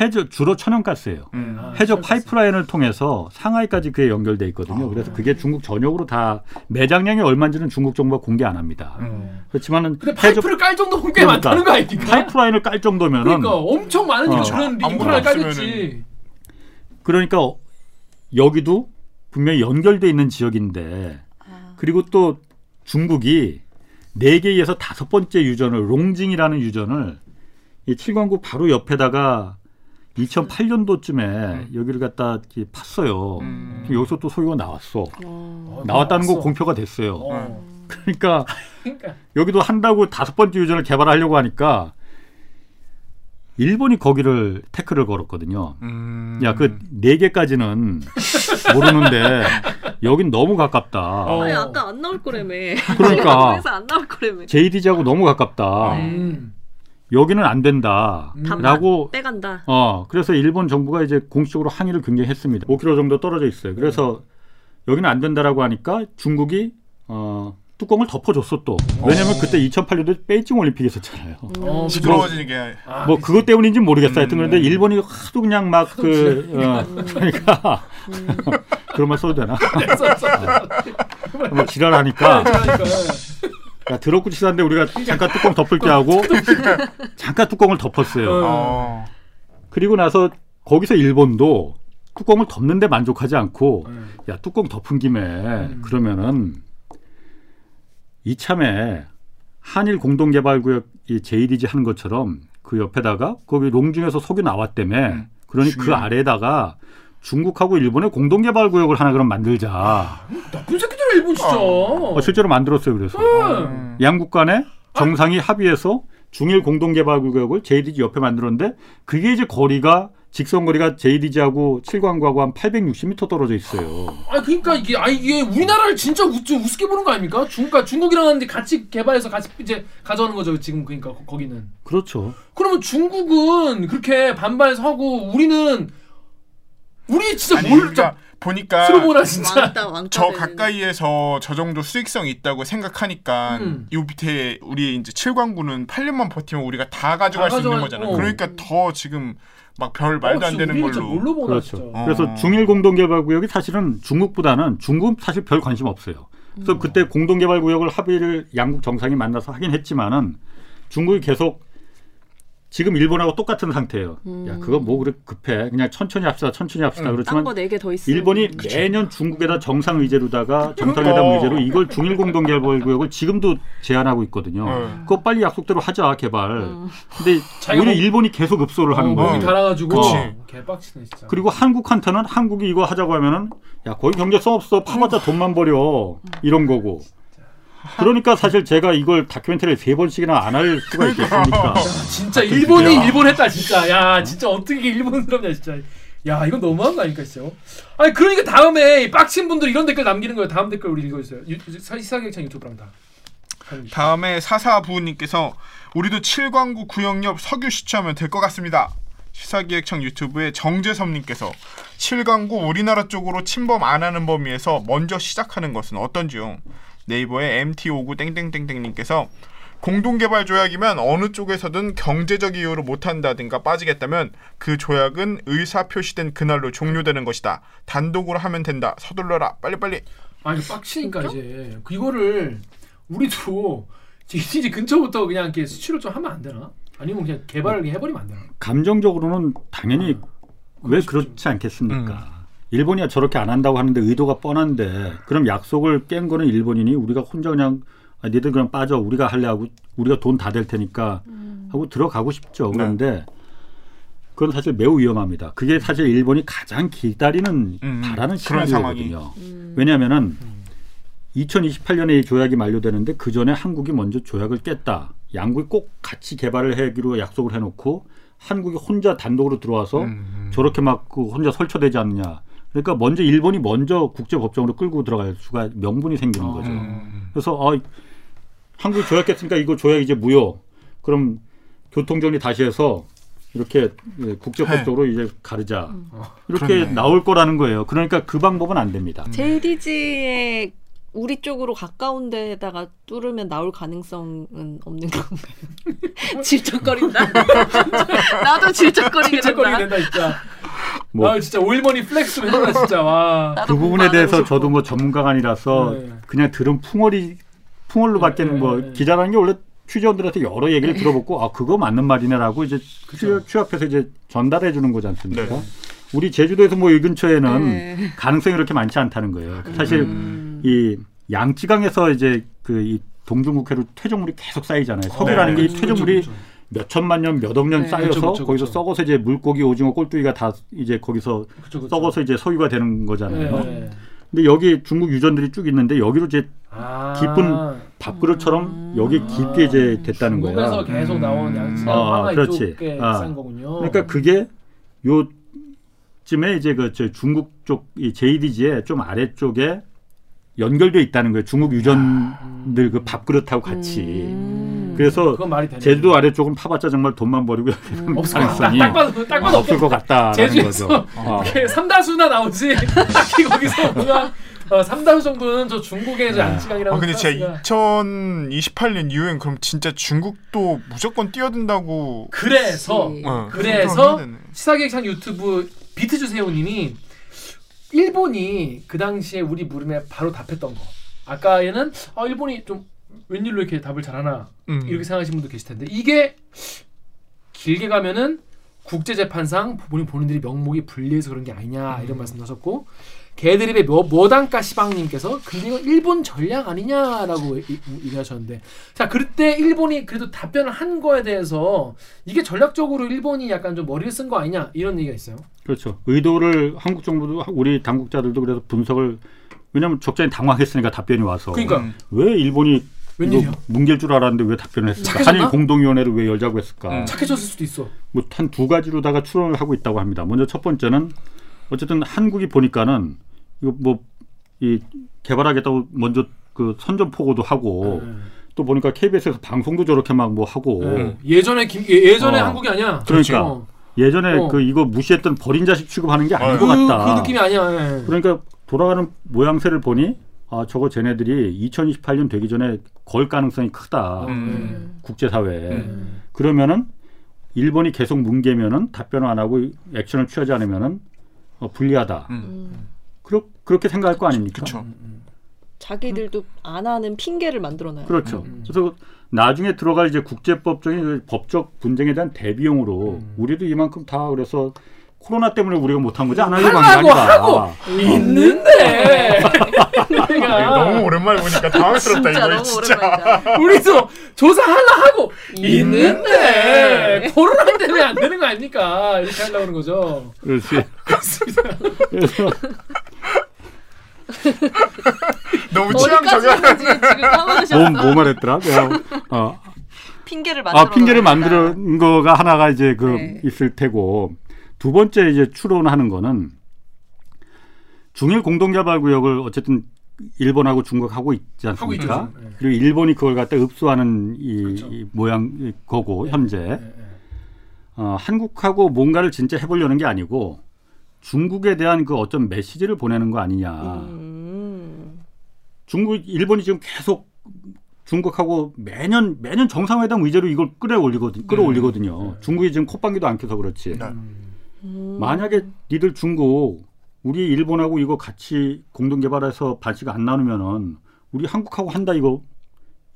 해저 주로 천연가스예요. 음. 아, 해저. 파이프라인을 통해서 상하이까지 그게 연결돼 있거든요. 그래서 그게 중국 전역으로 다 매장량이 얼마인지는 중국 정부가 공개 안 합니다. 음. 그렇지만은 근데 해저 파이프를 깔 정도면 꽤 그러니까. 많다는 거 아닙니까? 파이프라인을 깔 정도면은 그러니까 엄청 많은 어. 그런 아무거나 인프라를 깔겠지. 그러니까 여기도 분명히 연결돼 있는 지역인데 그리고 또 중국이 네 개에서 다섯 번째 유전을 롱징이라는 유전을 이 칠광구 바로 옆에다가 2008년도쯤에 여기를 갖다 이렇게 팠어요. 음. 여기서 또 소유가 나왔어. 어, 나왔다는 거 나왔어. 공표가 됐어요. 어. 그러니까 그러니까 여기도 한다고 다섯 번째 유전을 개발하려고 하니까 일본이 거기를 태클을 걸었거든요. 음. 야, 그 네 개까지는 모르는데 여긴 너무 가깝다. 어. 아니 아까 안 나올 거라며. 그러니까. 그래서 안 나올 거라며. JDG하고 너무 가깝다. 음. 여기는 안 된다. 음. 라고 빼간다. 어, 그래서 일본 정부가 이제 공식적으로 항의를 굉장히 했습니다. 5km 정도 떨어져 있어요. 그래서 여기는 안 된다라고 하니까 중국이 어, 뚜껑을 덮어줬어 또. 왜냐면 그때 2008년도 베이징 올림픽이 있었잖아요. 어, 시끄러워지게 아, 뭐 그것 때문인지 모르겠어. 하여튼 음. 그런데 일본이 하도 그냥 막 그 어, 그러니까 그런 말 써도 되나? 뭐 지랄하니까 그러니까. 야, 더럽고 치사한데 우리가 잠깐 뚜껑 덮을 게 하고 잠깐 뚜껑을 덮었어요. 어. 그리고 나서 거기서 일본도 뚜껑을 덮는데 만족하지 않고 야 뚜껑 덮은 김에 그러면은 이참에 한일 공동개발구역 이 JDG 하는 것처럼 그 옆에다가 거기 롱중에서 속이 나왔다며 그러니 그 중요해. 아래에다가 중국하고 일본의 공동 개발 구역을 하나 그럼 만들자. 나쁜 새끼들아 일본 진짜. 어, 실제로 만들었어요. 그래서 음. 양국 간에 정상이 합의해서 중일 공동 개발 구역을 JDG 옆에 만들었는데 그게 이제 거리가 직선 거리가 JDG하고 칠광구하고 한 860m 떨어져 있어요. 아 그러니까 이게 아 이게 우리나라를 진짜 우, 좀 우습게 보는 거 아닙니까? 중국 중국이랑 하는데 같이 개발해서 같이 이제 가져오는 거죠 지금 그러니까 거- 거기는. 그렇죠. 그러면 중국은 그렇게 반발해서 하고 우리는 우리 진짜 아니 뭘 그러니까 보니까 보나 진짜. 왕따 왕따. 저 되는. 가까이에서 저 정도 수익성이 있다고 생각하니까 음. 이 밑에 우리 이제 칠광구는 8년만 버티면 우리가 다 가져갈 다 수 있는 가져갈- 거잖아. 어. 그러니까 더 지금 막 별 말도 어, 안 되는 걸로. 뭘로 보나 그렇죠. 진짜. 어. 그래서 중일 공동개발구역이 사실은 중국보다는 중국은 사실 별 관심 없어요. 그래서 그때 공동개발구역을 합의를 양국 정상이 만나서 하긴 했지만은 중국이 계속 지금 일본하고 똑같은 상태예요. 야 그거 뭐 그렇게 급해? 그냥 천천히 합시다, 천천히 합시다. 그렇지만 딴거 네개더 있어. 일본이 매년 중국에다 정상 의제로다가 정상회담 그러니까. 의제로 이걸 중일 공동 개발 구역을 지금도 제안하고 있거든요. 네. 그거 빨리 약속대로 하자 개발. 근데 자기가 오히려 뭐- 일본이 계속 급소를 하는 어, 거예요. 달아가지고 그치. 개빡치네 진짜. 그리고 한국한테는 한국이 이거 하자고 하면은 야 거기 경제성 없어 파봤자 돈만 버려 이런 거고 그러니까 사실 제가 이걸 다큐멘터리를 세 번씩이나 안 할 수가 있겠습니까 진짜 일본이 일본 했다 진짜. 야 진짜 어떻게 일본스럽냐 진짜. 야 이건 너무한 거 아닙니까 진짜. 아니 그러니까 다음에 이 빡친 분들 이런 댓글 남기는 거예요. 다음 댓글 우리 읽어주세요. 시사기획창 유튜브랑 다. 다음에 사사부님께서 우리도 칠광구 구역 옆 석유 시추하면 될 것 같습니다. 시사기획청 유튜브에 정재섭님께서 칠광구 우리나라 쪽으로 침범 안 하는 범위에서 먼저 시작하는 것은 어떤지요? 네이버에 MT59 땡땡땡땡님께서 공동개발 조약이면 어느 쪽에서든 경제적 이유로 못한다든가 빠지겠다면 그 조약은 의사 표시된 그날로 종료되는 것이다. 단독으로 하면 된다. 서둘러라. 빨리빨리. 아 이거 빡치니까 이제 그 이거를 우리도 이제 근처부터 그냥 이렇게 수출을 좀 하면 안 되나? 아니면 그냥 개발을 해버리면 안 되나? 감정적으로는 당연히 왜 그렇지 않겠습니까 일본이 저렇게 안 한다고 하는데 의도가 뻔한데 그럼 약속을 깬 거는 일본이니 우리가 혼자 그냥 아, 니들 그냥 빠져. 우리가 할래 하고 우리가 돈 다 될 테니까 하고 들어가고 싶죠. 그런데 그건 사실 매우 위험합니다. 그게 사실 일본이 가장 기다리는 음, 바라는 그런 시나리오거든요. 왜냐하면은 2028년에 이 조약이 만료되는데 그 전에 한국이 먼저 조약을 깼다. 양국이 꼭 같이 개발을 하기로 약속을 해놓고 한국이 혼자 단독으로 들어와서 음, 저렇게 막그 혼자 설쳐되지 않느냐. 그러니까 먼저 일본이 먼저 국제 법정으로 끌고 들어갈 수가 명분이 생기는 거죠. 음. 그래서 아, 한국이 조약 했으니까 이거 조약 이제 무효. 그럼 교통 정리 다시 해서 이렇게 예, 국제법적으로 이제 가르자. 이렇게 그렇네. 나올 거라는 거예요. 그러니까 그 방법은 안 됩니다. JDZ의 우리 쪽으로 가까운 데다가 뚫으면 나올 가능성은 없는 건가요? 질척거린다. 나도 질척거리게 칠거리 된다. 된다 진짜. 뭐 아 진짜 오일머니 flex 해라 진짜 와. 그 부분에 대해서 하고 저도 뭐 전문가가 아니라서 네. 그냥 들은 풍월이 풍월로밖에는 네, 뭐 네, 네. 기자라는 게 원래 취재원들한테 여러 얘기를 들어보고 아 그거 맞는 말이네라고 이제 취- 취합해서 이제 전달해 주는 거지 않습니까? 네. 우리 제주도에서 뭐 이 근처에는 네. 가능성이 그렇게 많지 않다는 거예요. 사실 음. 이 양쯔강에서 이제 그 이 동중국해로 퇴적물이 계속 쌓이잖아요. 석유라는 게이 네. 퇴적물이 그렇죠, 몇 천만 년, 몇 억 년 네. 쌓여서 그렇죠, 그렇죠, 거기서 그렇죠. 썩어서 이제 물고기, 오징어, 꼴뚜기가 다 이제 거기서 그렇죠, 그렇죠. 썩어서 이제 석유가 되는 거잖아요. 네. 근데 여기 중국 유전들이 쭉 있는데 여기로 이제 아. 깊은 밥그릇처럼 여기 깊게 이제 됐다는 중국에서 거야. 계속 나온 양치가 아, 그렇지. 이쪽에 아. 그러니까 그게 요 쯤에 이제 그 저 중국 쪽 이 JDG의 좀 아래쪽에 연결돼 있다는 거예요. 중국 유전들 그 밥그릇하고 같이. 음. 그래서 말이 되네. 제주도 아래쪽은 파봤자 정말 돈만 버리고 여기는 없을 것 같다. 가능성이 딱 봐도 딱 봐도 없을 것 같다라는 제주에서 거죠. 어. 삼다수나 나오지 딱히 거기서 뭔가 어, 3다수 정도는 저 중국의 저 네. 안치강이라는 아 근데 진짜 2028년 이후엔 그럼 진짜 중국도 무조건 뛰어든다고 그래서 그치. 어, 그래서. 시사기획창 유튜브 비트 주세요님이 일본이 그 당시에 우리 물음에 바로 답했던 거. 아까에는 아 일본이 좀 웬일로 이렇게 답을 잘하나 음. 이렇게 생각하시는 분도 계실 텐데 이게 길게 가면은 국제재판상 본인 본인들이 명목이 불리해서 그런 게 아니냐 음. 이런 말씀도 하셨고 개드립의 뭐, 모단가 시방님께서 이건 일본 전략 아니냐라고 얘기하셨는데 자 그때 일본이 그래도 답변을 한 거에 대해서 이게 전략적으로 일본이 약간 좀 머리를 쓴 거 아니냐 이런 얘기가 있어요. 그렇죠. 의도를 한국 정부도 우리 당국자들도 그래서 분석을 왜냐하면 적잖이 당황했으니까 답변이 와서 그러니까 음. 왜 일본이 웬일이야? 뭉갤 줄 알았는데 왜 답변을 했을까? 착해졌나? 한일 공동위원회를 왜 열자고 했을까? 음. 착해졌을 수도 있어. 뭐 한 두 가지로다가 추론을 하고 있다고 합니다. 먼저 첫 번째는 어쨌든 한국이 보니까는 이거 뭐 이 개발하겠다고 먼저 그 선전 포고도 하고 음. 또 보니까 KBS에서 방송도 저렇게 막 뭐 하고 네. 예전에 김 예, 전에 어. 한국이 아니야. 그러니까. 어. 예전에 어. 그 이거 무시했던 버린 자식 취급하는 게 아닌 그- 것 그, 같다. 그 느낌이 아니야. 예. 그러니까 돌아가는 모양새를 보니 아 저거 쟤네들이 2028년 되기 전에 걸 가능성이 크다 음. 국제사회에 음. 그러면은 일본이 계속 뭉개면은 답변을 안 하고 액션을 취하지 않으면은 어, 불리하다 음. 그렇, 그렇게 생각할 거 아닙니까? 그쵸. 자기들도 안 하는 핑계를 만들어놔요. 그렇죠. 음. 그래서 나중에 들어갈 이제 국제법적인 그 법적 분쟁에 대한 대비용으로 음. 우리도 이만큼 다 그래서 코로나 때문에 우리가 못한 거지 안 하려고 한 게 아니라 하고 있는데 이거 그러니까 너무 오랜만에 보니까 당황스럽다 진짜 이거 진짜. 우리도 조사하려 하고 있는데 코로나 때문에 안 되는 거 아닙니까? 이렇게 하려고 하는 거죠. 그렇지. 그렇습니다. 그래서 너무 취향 까먹으셨어. 뭐, 뭐 말했더라? 내가 어, 핑계를 만들어. 아 핑계를 만드는 거가 하나가 이제 그 네. 있을 테고 두 번째 이제 추론하는 거는 중일 공동개발구역을 어쨌든 일본하고 중국하고 있지 않습니까? 있죠. 네. 그리고 일본이 그걸 갖다 흡수하는 이, 그렇죠. 이 모양 이 거고 현재 예, 예. 어, 한국하고 뭔가를 진짜 해보려는 게 아니고 중국에 대한 그 어떤 메시지를 보내는 거 아니냐. 음. 중국 일본이 지금 계속 중국하고 매년 매년 정상회담 의제로 이걸 끌어올리거든 끌어올리거든요. 중국이 지금 콧방귀도 안 켜서 그렇지. 네. 음. 만약에 니들 중국 우리 일본하고 이거 같이 공동 개발해서 반씩 안 나누면은 우리 한국하고 한다 이거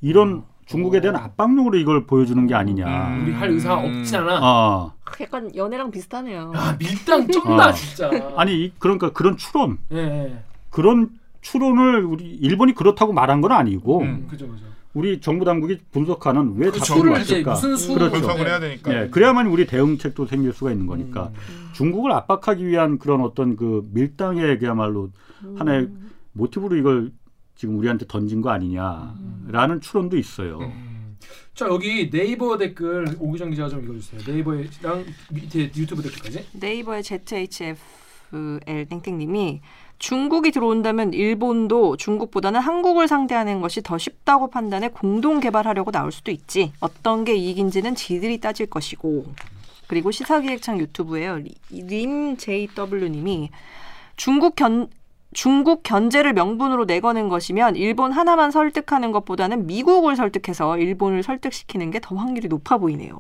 이런 중국에 대한 압박용으로 이걸 보여주는 게 아니냐. 음. 우리 할 의사가 없진 않아. 아 약간 연애랑 비슷하네요. 야 밀당 쩐다 어. 진짜. 아니 이- 그러니까 그런 추론 예, 예. 그런 추론을 우리 일본이 그렇다고 말한 건 아니고 음, 그죠 그죠. 우리 정부 당국이 분석하는 왜 수를 이제 왔을까? 무슨 수 그렇죠. 분석을 해야 되니까. 예, 그래야만 우리 대응책도 생길 수가 있는 거니까 음. 중국을 압박하기 위한 그런 어떤 그 밀당의 그야말로 하나의 모티브로 이걸 지금 우리한테 던진 거 아니냐라는 추론도 있어요. 음. 자 여기 네이버 댓글 오기정 기자가 좀 읽어주세요. 네이버랑 밑에 유튜브 댓글까지. 네이버의 ZHFL 땡땡님이 중국이 들어온다면 일본도 중국보다는 한국을 상대하는 것이 더 쉽다고 판단해 공동 개발하려고 나올 수도 있지. 어떤 게 이익인지는 지들이 따질 것이고. 그리고 시사기획창 유튜브에요. 림 JW님이 중국 견 중국 견제를 명분으로 내거는 것이면 일본 하나만 설득하는 것보다는 미국을 설득해서 일본을 설득시키는 게 더 확률이 높아 보이네요.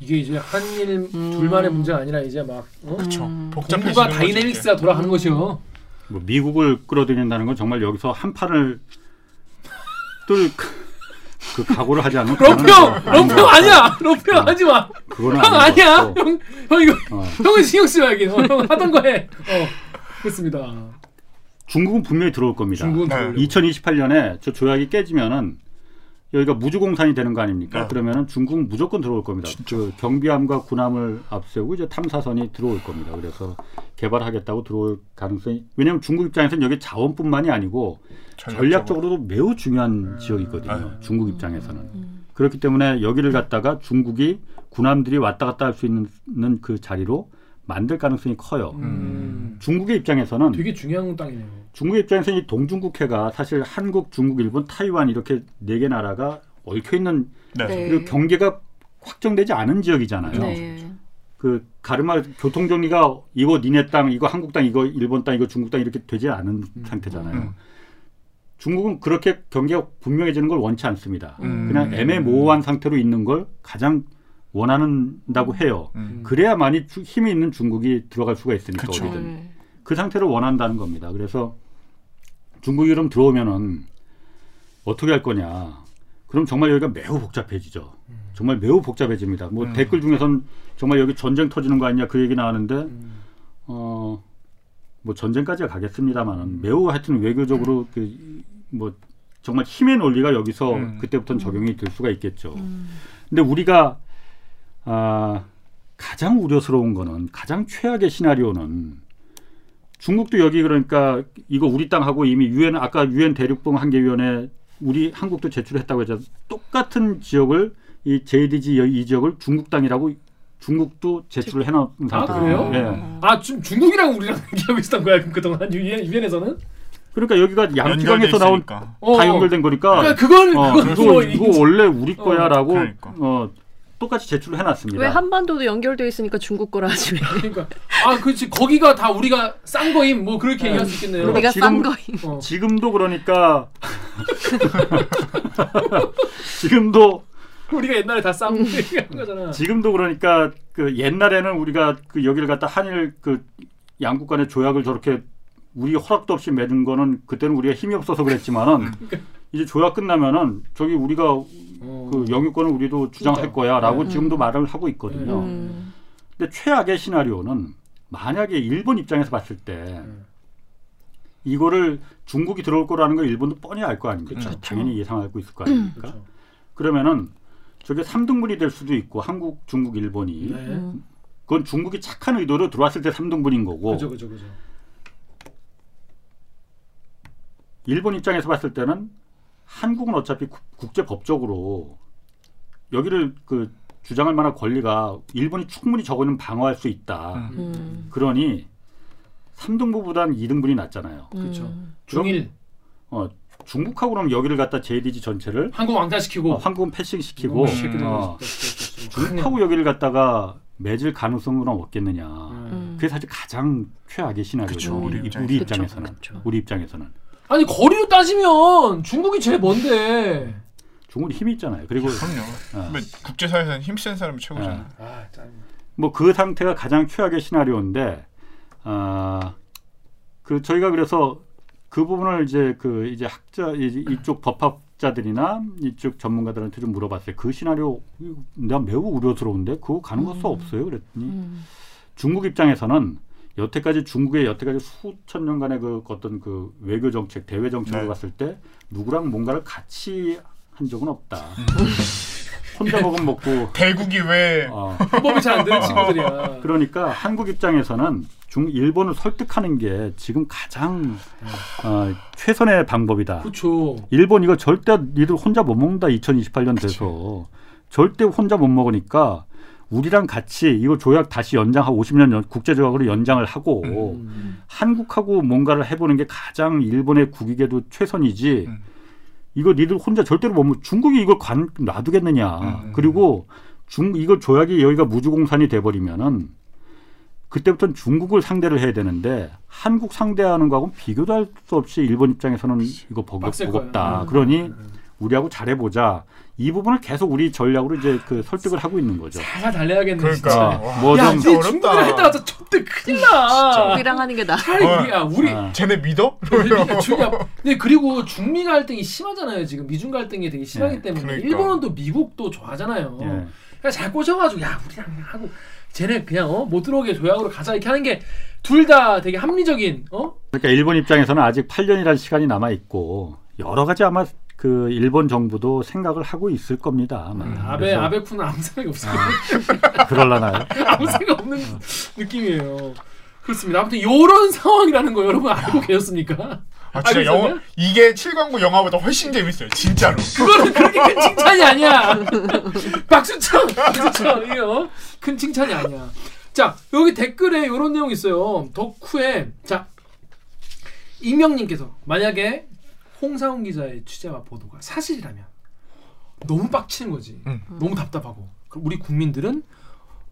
이게 이제 한일 음. 둘만의 문제가 아니라 이제 막 어? 그렇죠. 복잡해지는 거지, 다이내믹스가 돌아가는 것이요. 뭐 미국을 끌어들인다는 건 정말 여기서 한 판을 뚫 그 각오를 하지 않으면 럼프 형 아니야. 어. 하지 마. 그거는 형 아니야. 같고. 형, 형 이거 어. 형은 신경 쓰여야겠. 어, 형 하던 거 해. 어, 그렇습니다. 중국은 분명히 들어올 겁니다. 중국은 네. 들어오려고. 2028년에 저 조약이 깨지면은 여기가 무주공산이 되는 거 아닙니까? 네. 그러면은 중국은 무조건 들어올 겁니다. 그 경비함과 군함을 앞세우고 이제 탐사선이 들어올 겁니다. 그래서 개발하겠다고 들어올 가능성이 왜냐하면 중국 입장에서는 여기 자원뿐만이 아니고 전략적으로 도 매우 중요한 지역이거든요. 네. 중국 입장에서는 그렇기 때문에 여기를 갖다가 중국이 군함들이 왔다 갔다 할 수 있는 그 자리로 만들 가능성이 커요. 음. 중국의 입장에서는 되게 중요한 땅이네요. 중국의 입장에서 이 동중국해가 사실 한국, 중국, 일본, 타이완 이렇게 네 개 나라가 얽혀 있는 네. 네. 그리고 경계가 확정되지 않은 지역이잖아요. 네. 그 가르마 교통 정리가 이거 니네 땅, 이거 한국 땅, 이거 일본 땅, 이거 중국 땅 이렇게 되지 않은 상태잖아요. 음. 중국은 그렇게 경계가 분명해지는 걸 원치 않습니다. 음. 그냥 애매모호한 상태로 있는 걸 가장 원한다고 해요. 음. 그래야만이 주- 힘이 있는 중국이 들어갈 수가 있으니까 그쵸. 어디든 네. 그 상태를 원한다는 겁니다. 그래서 중국이 그럼 들어오면은 어떻게 할 거냐? 그럼 정말 여기가 매우 복잡해지죠. 정말 매우 복잡해집니다. 뭐 음. 댓글 중에선 정말 여기 전쟁 터지는 거 아니냐 그 얘기 나왔는데 어. 뭐 전쟁까지 가겠습니다만은 매우 하여튼 외교적으로 그 뭐 정말 힘의 논리가 여기서 음. 그때부터는 적용이 될 수가 있겠죠. 근데 우리가 아, 가장 우려스러운 거는 가장 최악의 시나리오는 중국도 여기 그러니까 이거 우리 땅 하고 이미 유엔 아까 유엔 대륙봉 한계위원회 우리 한국도 제출했다고 했잖아요. 똑같은 지역을 이 JDG 이 지역을 중국 땅이라고 중국도 제출을 해놓은 아, 상태예요. 그래요? 예. 아 중, 중국이랑 우리랑 얘기하고 있었던 거야 그럼 그동안 유엔, 유엔에서는? 그러니까 여기가 연결돼 양지강에서 나온 있으니까. 어. 다 연결된 거니까 그러니까 그건 어, 그건 이거, 뭐 이거 원래 우리 어, 거야라고 그러니까. 어, 똑같이 제출을 해놨습니다. 왜 한반도도 연결돼 있으니까 중국 거라 하지 왜? 그러니까 아 그렇지 거기가 다 우리가 싼 거임 뭐 그렇게 얘기할 수 있겠네요. 그러니까 우리가 지금- 싼 거임. 어. 지금도 그러니까 지금도 우리가 옛날에 다 싼 거잖아. 지금도 그러니까 그 옛날에는 우리가 그 여기를 갖다 한일 그 양국 간의 조약을 저렇게 우리 허락도 없이 맺은 거는 그때는 우리가 힘이 없어서 그랬지만은 이제 조약 끝나면은 저기 우리가 어. 그 영유권을 우리도 주장할 그러니까. 거야라고 네. 지금도 말을 하고 있거든요. 음. 근데 최악의 시나리오는 만약에 일본 입장에서 봤을 때 음. 이거를 중국이 들어올 거라는 걸 일본도 뻔히 알 거 아닙니까? 그쵸. 당연히 예상하고 있을 거 아닙니까? 그렇죠. 그러면은 저게 삼등분이될 수도 있고 한국, 중국, 일본이 네. 그건 중국이 착한 의도로 들어왔을 때 삼등분인 거고 그죠 그죠 그죠. 일본 입장에서 봤을 때는 한국은 어차피 국- 국제 법적으로 여기를 그 주장할 만한 권리가 일본이 충분히 저거는 방어할 수 있다. 음. 음. 그러니 삼등분보단이등분이 낫잖아요. 그렇죠. 음. 중일 어, 중국하고 그럼 여기를 갖다 JDG 전체를 한국 왕따시키고 어, 한국은 패싱시키고 이 새끼들 어, 중국하고 중국하고 여기를 갖다가 맺을 가능성은 없겠느냐. 음. 그게 사실 가장 최악의 시나리오죠. 우리, 우리 우리 입장에서. 입장에서는. 그쵸. 우리 입장에서는. 아니 거리로 따지면 중국이 제일 먼데. 중국은 힘이 있잖아요. 그리고 그럼요. 어. 뭐 국제사회에서는 힘센 사람이 최고잖아요. 아 짠. 뭐그 상태가 가장 최악의 시나리오인데 아, 그 저희가 그래서 그 부분을 이제 그 이제 학자 이- 이쪽 법학자들이나 이쪽 전문가들한테 좀 물어봤어요. 그 시나리오 내가 매우 우려스러운데 그거 가는 것도 없어요. 그랬더니 음. 중국 입장에서는 여태까지 중국의 여태까지 수천 년간의 그 어떤 그 외교 정책, 대외 정책을 네. 봤을 때 누구랑 뭔가를 같이 한 적은 없다. 혼자 먹으면 먹고 대국이 왜 어, 법이 잘 안 되는 친구들이야. 그러니까 한국 입장에서는 중 일본을 설득하는 게 지금 가장 어, 최선의 방법이다. 그렇죠. 일본 이거 절대 니들 혼자 못 먹는다. 2028년 돼서 절대 혼자 못 먹으니까 우리랑 같이 이거 조약 다시 연장하고 50년 연, 국제 조약으로 연장을 하고 음. 한국하고 뭔가를 해보는 게 가장 일본의 국익에도 최선이지. 음. 이거 니들 혼자 절대로 못 먹. 중국이 이걸 관 놔두겠느냐. 음. 그리고 중 이거 조약이 여기가 무주공산이 돼버리면은 그때부터는 중국을 상대를 해야 되는데 한국 상대하는 거하고는 비교도 할 수 없이 일본 입장에서는 이거 버겁, 버겁다. 음. 그러니 우리하고 잘해보자. 이 부분을 계속 우리 전략으로 이제 그 설득을 하고 있는 거죠. 살살 달래야겠네 그러니까 진짜. 와, 뭐 야, 좀- 네 어렵다. 중국이랑 했다가 저 절대 큰일 나. 우리랑 하는 게 나. 차라리 어. 우리야 우리 아, 쟤네 믿어? 그러니까 중요. 근데 그리고 중미 갈등이 심하잖아요. 지금 미중 갈등이 되게 심하기 예, 때문에 그러니까. 일본은 또 미국도 좋아하잖아요. 예. 그러니까 잘 꼬셔가지고 야 우리랑 하고 쟤네 그냥 어, 못 들어오게 조약으로 가자 이렇게 하는 게 둘 다 되게 합리적인 어 그러니까 일본 입장에서는 아직 8년이라는 시간이 남아 있고 여러 가지 아마 그 일본 정부도 생각을 하고 있을 겁니다. 아마. 아베 아베쿠는 아무 생각이 없어요. 그럴라나요? 아무 생각 없는 느낌이에요. 그렇습니다. 아무튼 이런 상황이라는 거 여러분 알고 계셨습니까? 아 진짜 영화? 이게 7광구 영화보다 훨씬 재밌어요. 진짜로. 그거는 그렇게 큰 칭찬이 아니야. 박수쳐, 박수쳐. 이거 큰 칭찬이 아니야. 자 여기 댓글에 이런 내용 있어요. 덕후에 자 익명님께서 만약에 홍사훈 기자의 취재와 보도가 사실이라면 너무 빡치는 거지. 음. 너무 답답하고 그럼 우리 국민들은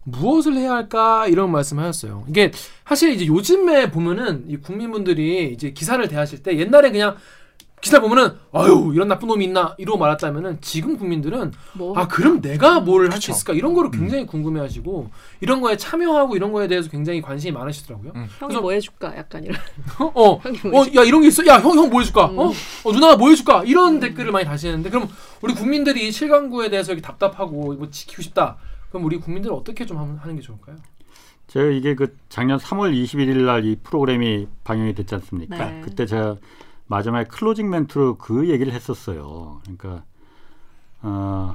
무엇을 해야 할까 이런 말씀하셨어요. 이게 사실 이제 요즘에 보면은 이 국민분들이 이제 기사를 대하실 때 옛날에 그냥 기사 보면은 아유 이런 나쁜 놈이 있나 이러고 말았다면은 지금 국민들은 뭐 아 그럼 내가 뭘 할수 그쵸. 있을까 이런 거를 굉장히 궁금해하시고 이런 거에 참여하고 이런 거에 대해서 굉장히 관심이 많으시더라고요. 형이 그래서- 뭐 해줄까? 약간 이런. 어, 어, 형이 뭐 어, 야 이런 게 있어. 야 형 형 뭐 해줄까? 음. 어, 어 누나가 뭐 해줄까? 이런 댓글을 많이 다시는데 그럼 우리 국민들이 칠강구에 대해서 이렇게 답답하고 뭐 지키고 싶다. 그럼 우리 국민들은 어떻게 좀 하는 게 좋을까요? 제가 이게 그 작년 3월 21일 날 이 프로그램이 방영이 됐지 않습니까? 네. 그때 제가 마지막에 closing 멘트로 그 얘기를 했었어요. 그러니까 어,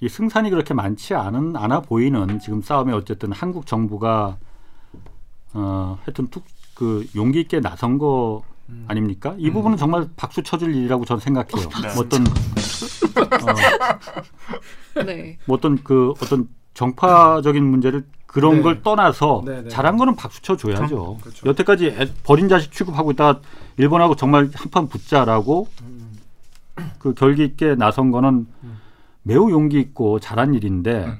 이 승산이 그렇게 많지 않은 않아 보이는 지금 싸움에 어쨌든 한국 정부가 어, 하여튼 뚝, 그 용기 있게 나선 거 음. 아닙니까? 이 부분은 정말 박수 쳐줄 일이라고 저는 생각해요. 네. 어떤 어, 네. 뭐 어떤 그 어떤 정파적인 문제를 그런 네. 걸 떠나서 네, 네. 잘한 거는 박수 쳐 줘야죠. 참, 그렇죠. 여태까지 애- 버린 자식 취급하고 있다가 일본하고 정말 한판 붙자라고 음. 그 결기 있게 나선 거는 음. 매우 용기 있고 잘한 일인데 음.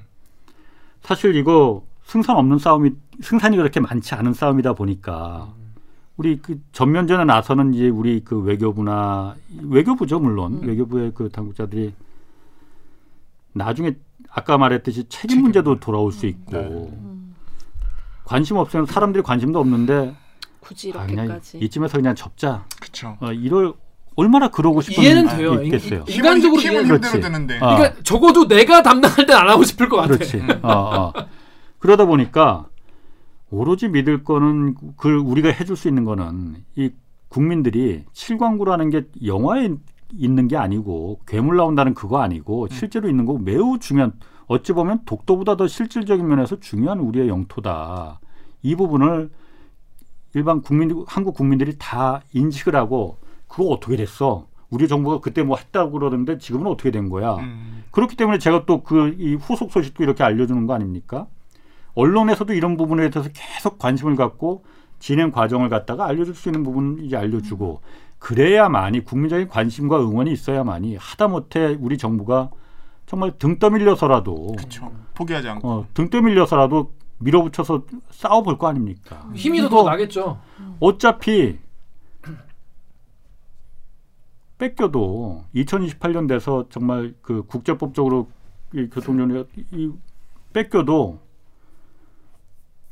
사실 이거 승산 없는 싸움이 승산이 그렇게 많지 않은 싸움이다 보니까 음. 우리 그 전면전에 나서는 이제 우리 그 외교부나 외교부죠 물론 음. 외교부의 그 당국자들이 나중에 아까 말했듯이 책임. 문제도 돌아올 수 있고 네. 음. 관심 없으면 사람들이 관심도 없는데 굳이 아, 이렇게까지. 이쯤에서 그냥 접자 그쵸. 어, 이럴 얼마나 그러고 싶은 이해는 아, 돼요. 있겠어요. 인- 인간적으로 힘은. 힘대로 드는데. 아. 그러니까 적어도 내가 담당할 땐안 하고 싶을 것 같아. 그렇지. 어, 어. 그러다 보니까 오로지 믿을 거는 그 우리가 해줄 수 있는 거는 이 국민들이 칠광구라는 게 영화에 있는 게 아니고 괴물 나온다는 그거 아니고 실제로 있는 거 매우 중요한 어찌 보면 독도보다 더 실질적인 면에서 중요한 우리의 영토다. 이 부분을 일반 국민 한국 국민들이 다 인식을 하고 그거 어떻게 됐어? 우리 정부가 그때 뭐 했다고 그러는데 지금은 어떻게 된 거야? 음. 그렇기 때문에 제가 또 그 이 후속 소식도 이렇게 알려주는 거 아닙니까? 언론에서도 이런 부분에 대해서 계속 관심을 갖고 진행 과정을 갖다가 알려줄 수 있는 부분 이제 알려주고 그래야만이 국민적인 관심과 응원이 있어야만이 하다못해 우리 정부가 정말 등 떠밀려서라도 그쵸. 포기하지 않고. 어, 등 떠밀려서라도 밀어붙여서 싸워볼 거 아닙니까? 힘이 더 나겠죠. 어차피 뺏겨도 2028년 돼서 정말 그 국제법적으로 이 교통연료 이 뺏겨도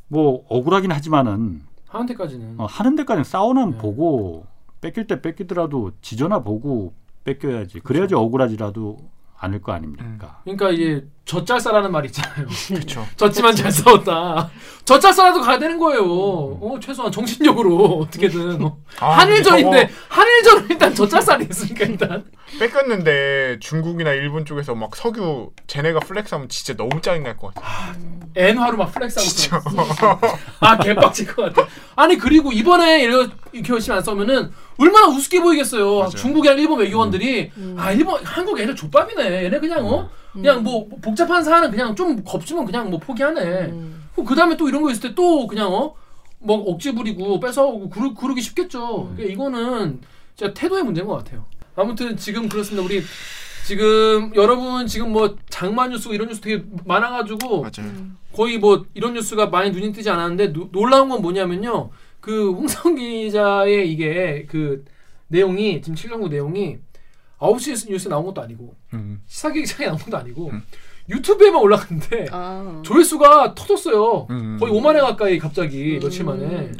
뭐 억울하긴 하지만은 하는 데까지는. 어, 하는 데까지 싸우는 네. 보고 뺏길 때 뺏기더라도 지져나 보고 뺏겨야지. 그래야지 억울하지라도 않을 거 아닙니까? 그러니까 이제 졌잘싸라는 말 있잖아요. 그쵸. 졌지만 잘 싸웠다. 졌잘싸라도 가야 되는 거예요. 어, 최소한 정신적으로 어떻게든. 어. 아, 한일전인데 한일전은 일단 졌잘싸를 했으니까 일단. 뺏겼는데 중국이나 일본 쪽에서 막 석유 쟤네가 flex하면 진짜 너무 짜증 날 것 같아. 엔화로 막 flex하고. 아 개빡칠 것 같아. 아니 그리고 이번에 이렇게 열심히 안 싸우면은 얼마나 우습게 보이겠어요. 맞아요. 중국이랑 일본 외교관들이 아 일본 한국 애들 좆밥이네. 얘네 그냥 어 그냥 뭐 복잡한 사안은 그냥 좀 겁주면 그냥 뭐 포기하네. 음. 그 다음에 또 이런 거 있을 때 또 그냥 어 뭐 억지 부리고 뺏어오고 그러, 그러기 쉽겠죠. 그러니까 이거는 진짜 태도의 문제인 것 같아요. 아무튼 지금 그렇습니다. 우리 지금 여러분 지금 뭐 장마 뉴스 이런 뉴스 되게 많아가지고 맞아요. 거의 뭐 이런 뉴스가 많이 눈에 띄지 않았는데 노, 놀라운 건 뭐냐면요. 그 홍성 기자의 이게 그 내용이 지금 7강구 내용이 9시 뉴스에 나온 것도 아니고 음. 시사기획장에 나온 것도 아니고 음. 유튜브에만 올라갔는데 아. 조회수가 터졌어요. 음. 거의 5만회 가까이 갑자기 며칠 만에. 음.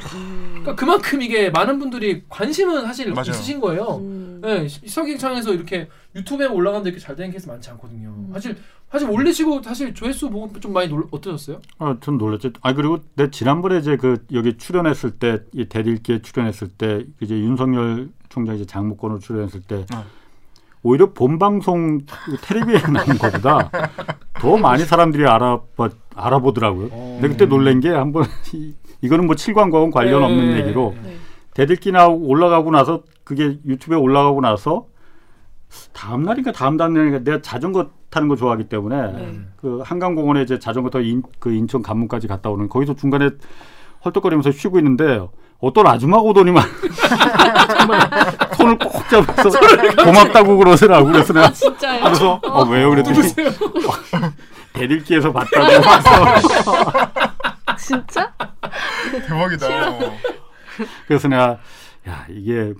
그러니까 그만큼 이게 많은 분들이 관심은 사실 맞아요. 있으신 거예요. 음. 네, 시사기획장에서 이렇게 유튜브에 올라가는데 이렇게 잘 되는 케이스 많지 않거든요. 음. 사실 사실 올리시고 사실 조회수 보고 좀 많이 놀, 어떠셨어요? 아, 전 놀랐죠. 아 그리고 내 지난번에 이제 그 여기 출연했을 때 이 대들기에 출연했을 때 이제 윤석열 총장 이제 장무권으로 출연했을 때 어. 오히려 본 방송 그 텔레비에 나온 것보다 더 많이 사람들이 알아봐 알아보더라고요. 근데 그때 놀란 게 한번 이- 이거는 뭐 칠광과는 관련 없는 네. 얘기로 네. 대들기 나오고 올라가고 나서 그게 유튜브에 올라가고 나서 다음 날인가 다음 다음 날인가 내가 자전거 타는 거 좋아하기 때문에 네. 그 한강공원에 이제 자전거 타고 인, 그 인천 관문까지 갔다 오는 거기서 중간에 헐떡거리면서 쉬고 있는데 어떤 아줌마가 오더니만 정말 손을 꼭 잡아서 고맙다고 그러더라고 그래서 내가 진짜요? 그래서 어, 왜요 그랬더니 대들기에서 봤다고 와서 진짜? 대박이다. 그래서 내가 야 이게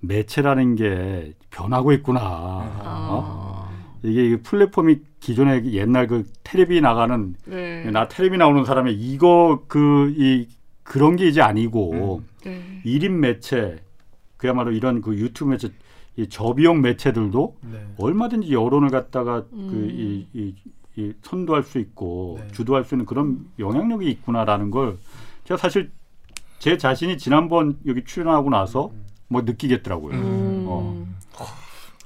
매체라는 게 변하고 있구나. 아. 어? 이게 이 플랫폼이 기존에 옛날 그 텔레비 나가는 네. 나 텔레비 나오는 사람이 이거 그 이 그런 게 이제 아니고 네. 일 1인 매체 그야말로 이런 그 유튜브 매체 이 저비용 매체들도 네. 얼마든지 여론을 갖다가 음. 그이 이, 이 선도할 수 있고 네. 주도할 수 있는 그런 영향력이 있구나라는 걸 제가 사실 제 자신이 지난번 여기 출연하고 나서 뭐 느끼겠더라고요. 음. 어.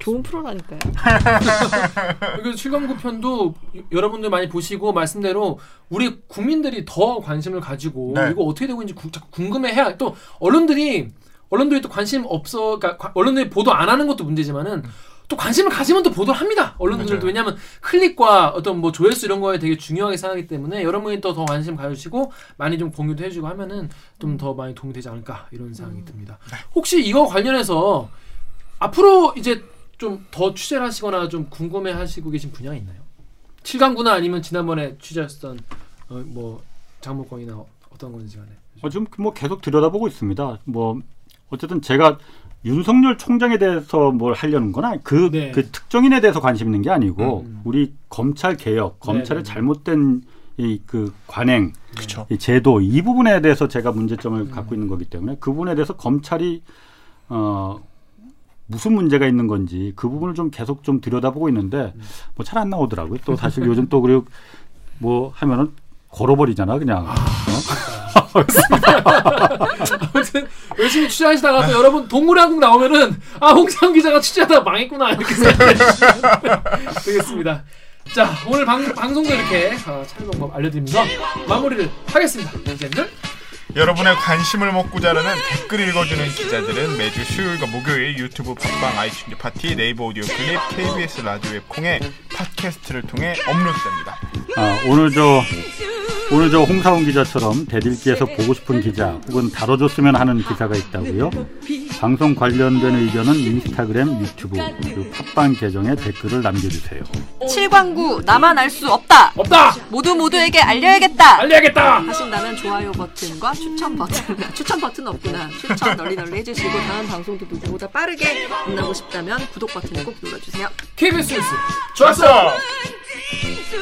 좋은 프로라니까요. 그래서 7광구 편도 여러분들 많이 보시고 말씀대로 우리 국민들이 더 관심을 가지고 네. 이거 어떻게 되고 있는지 구- 자꾸 궁금해해야 또 언론들이 언론들이 또 관심 없어 그러니까 과- 언론들이 보도 안 하는 것도 문제지만은 또 관심을 가지면 또 보도를 합니다. 언론들도. 왜냐하면 클릭과 어떤 뭐 조회수 이런 거에 되게 중요하게 생각하기 때문에 여러분이 또 더 관심 가지시고 많이 좀 공유도 해주고 하면은 좀 더 많이 도움이 되지 않을까 이런 생각이 듭니다. 혹시 이거 관련해서 앞으로 이제 좀 더 취재를 하시거나 좀 궁금해 하시고 계신 분야가 있나요? 7강구나 아니면 지난번에 취재했던 어, 뭐 장모권이나 어떤 건지 간에 어, 지금 뭐 계속 들여다보고 있습니다. 뭐 어쨌든 제가 윤석열 총장에 대해서 뭘 하려는 건 아니 그, 네. 그 특정인에 대해서 관심 있는 게 아니고 음. 우리 검찰 개혁, 검찰의 네, 네. 잘못된 이 그 관행, 그렇죠. 이 제도 이 부분에 대해서 제가 문제점을 음. 갖고 있는 거기 때문에 그 부분에 대해서 검찰이 어 무슨 문제가 있는 건지 그 부분을 좀 계속 좀 들여다보고 있는데 음. 뭐잘 안 나오더라고요. 또 사실 요즘 또 그리고 뭐 하면은 걸어버리잖아 그냥. 어? 아무튼 열심히 취재하시다가 또 여러분 동물의 한국 나오면은 아 홍상 기자가 취재하다가 망했구나 이렇게 생각해 되겠습니다. 자 오늘 방, 방송도 이렇게 어, 참여 방법 알려드리면서 마무리를 하겠습니다. 기자님들 여러분의 관심을 먹고 자라는 댓글 읽어주는 기자들은 매주 수요일과 목요일 유튜브 팟빵 아이튠즈 팟티 네이버 오디오 클립 KBS 라디오 앱 콩의 팟캐스트를 통해 업로드됩니다. 아, 오늘 저 오늘 저 홍사훈 기자처럼 댓읽기에서 보고 싶은 기자 혹은 다뤄줬으면 하는 기사가 있다고요. 방송 관련된 의견은 인스타그램, 유튜브 그리고 팟빵 계정에 댓글을 남겨주세요. 7광구 나만 알 수 없다. 없다 모두 모두에게 알려야겠다. 알려야겠다. 하신다면 좋아요 버튼과 추천 버튼 추천 버튼 없구나 추천 널리 널리 해주시고 다음 방송도 누구보다 빠르게 만나고 싶다면 구독 버튼 꼭 눌러주세요. KBS 뉴스 좋았어. 좋았어.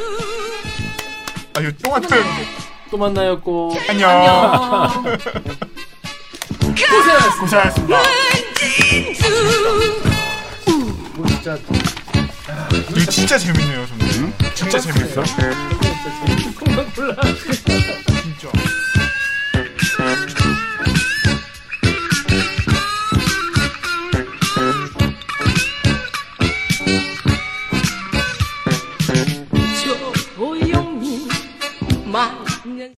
아 이거 또. 또 만나였고 안녕. 안녕. 고생하셨습니다. 고생하셨습니다. 뭐 진짜 이거 진짜 재밌네요, 선생님. 진짜 재밌어. 진짜 골라. 중년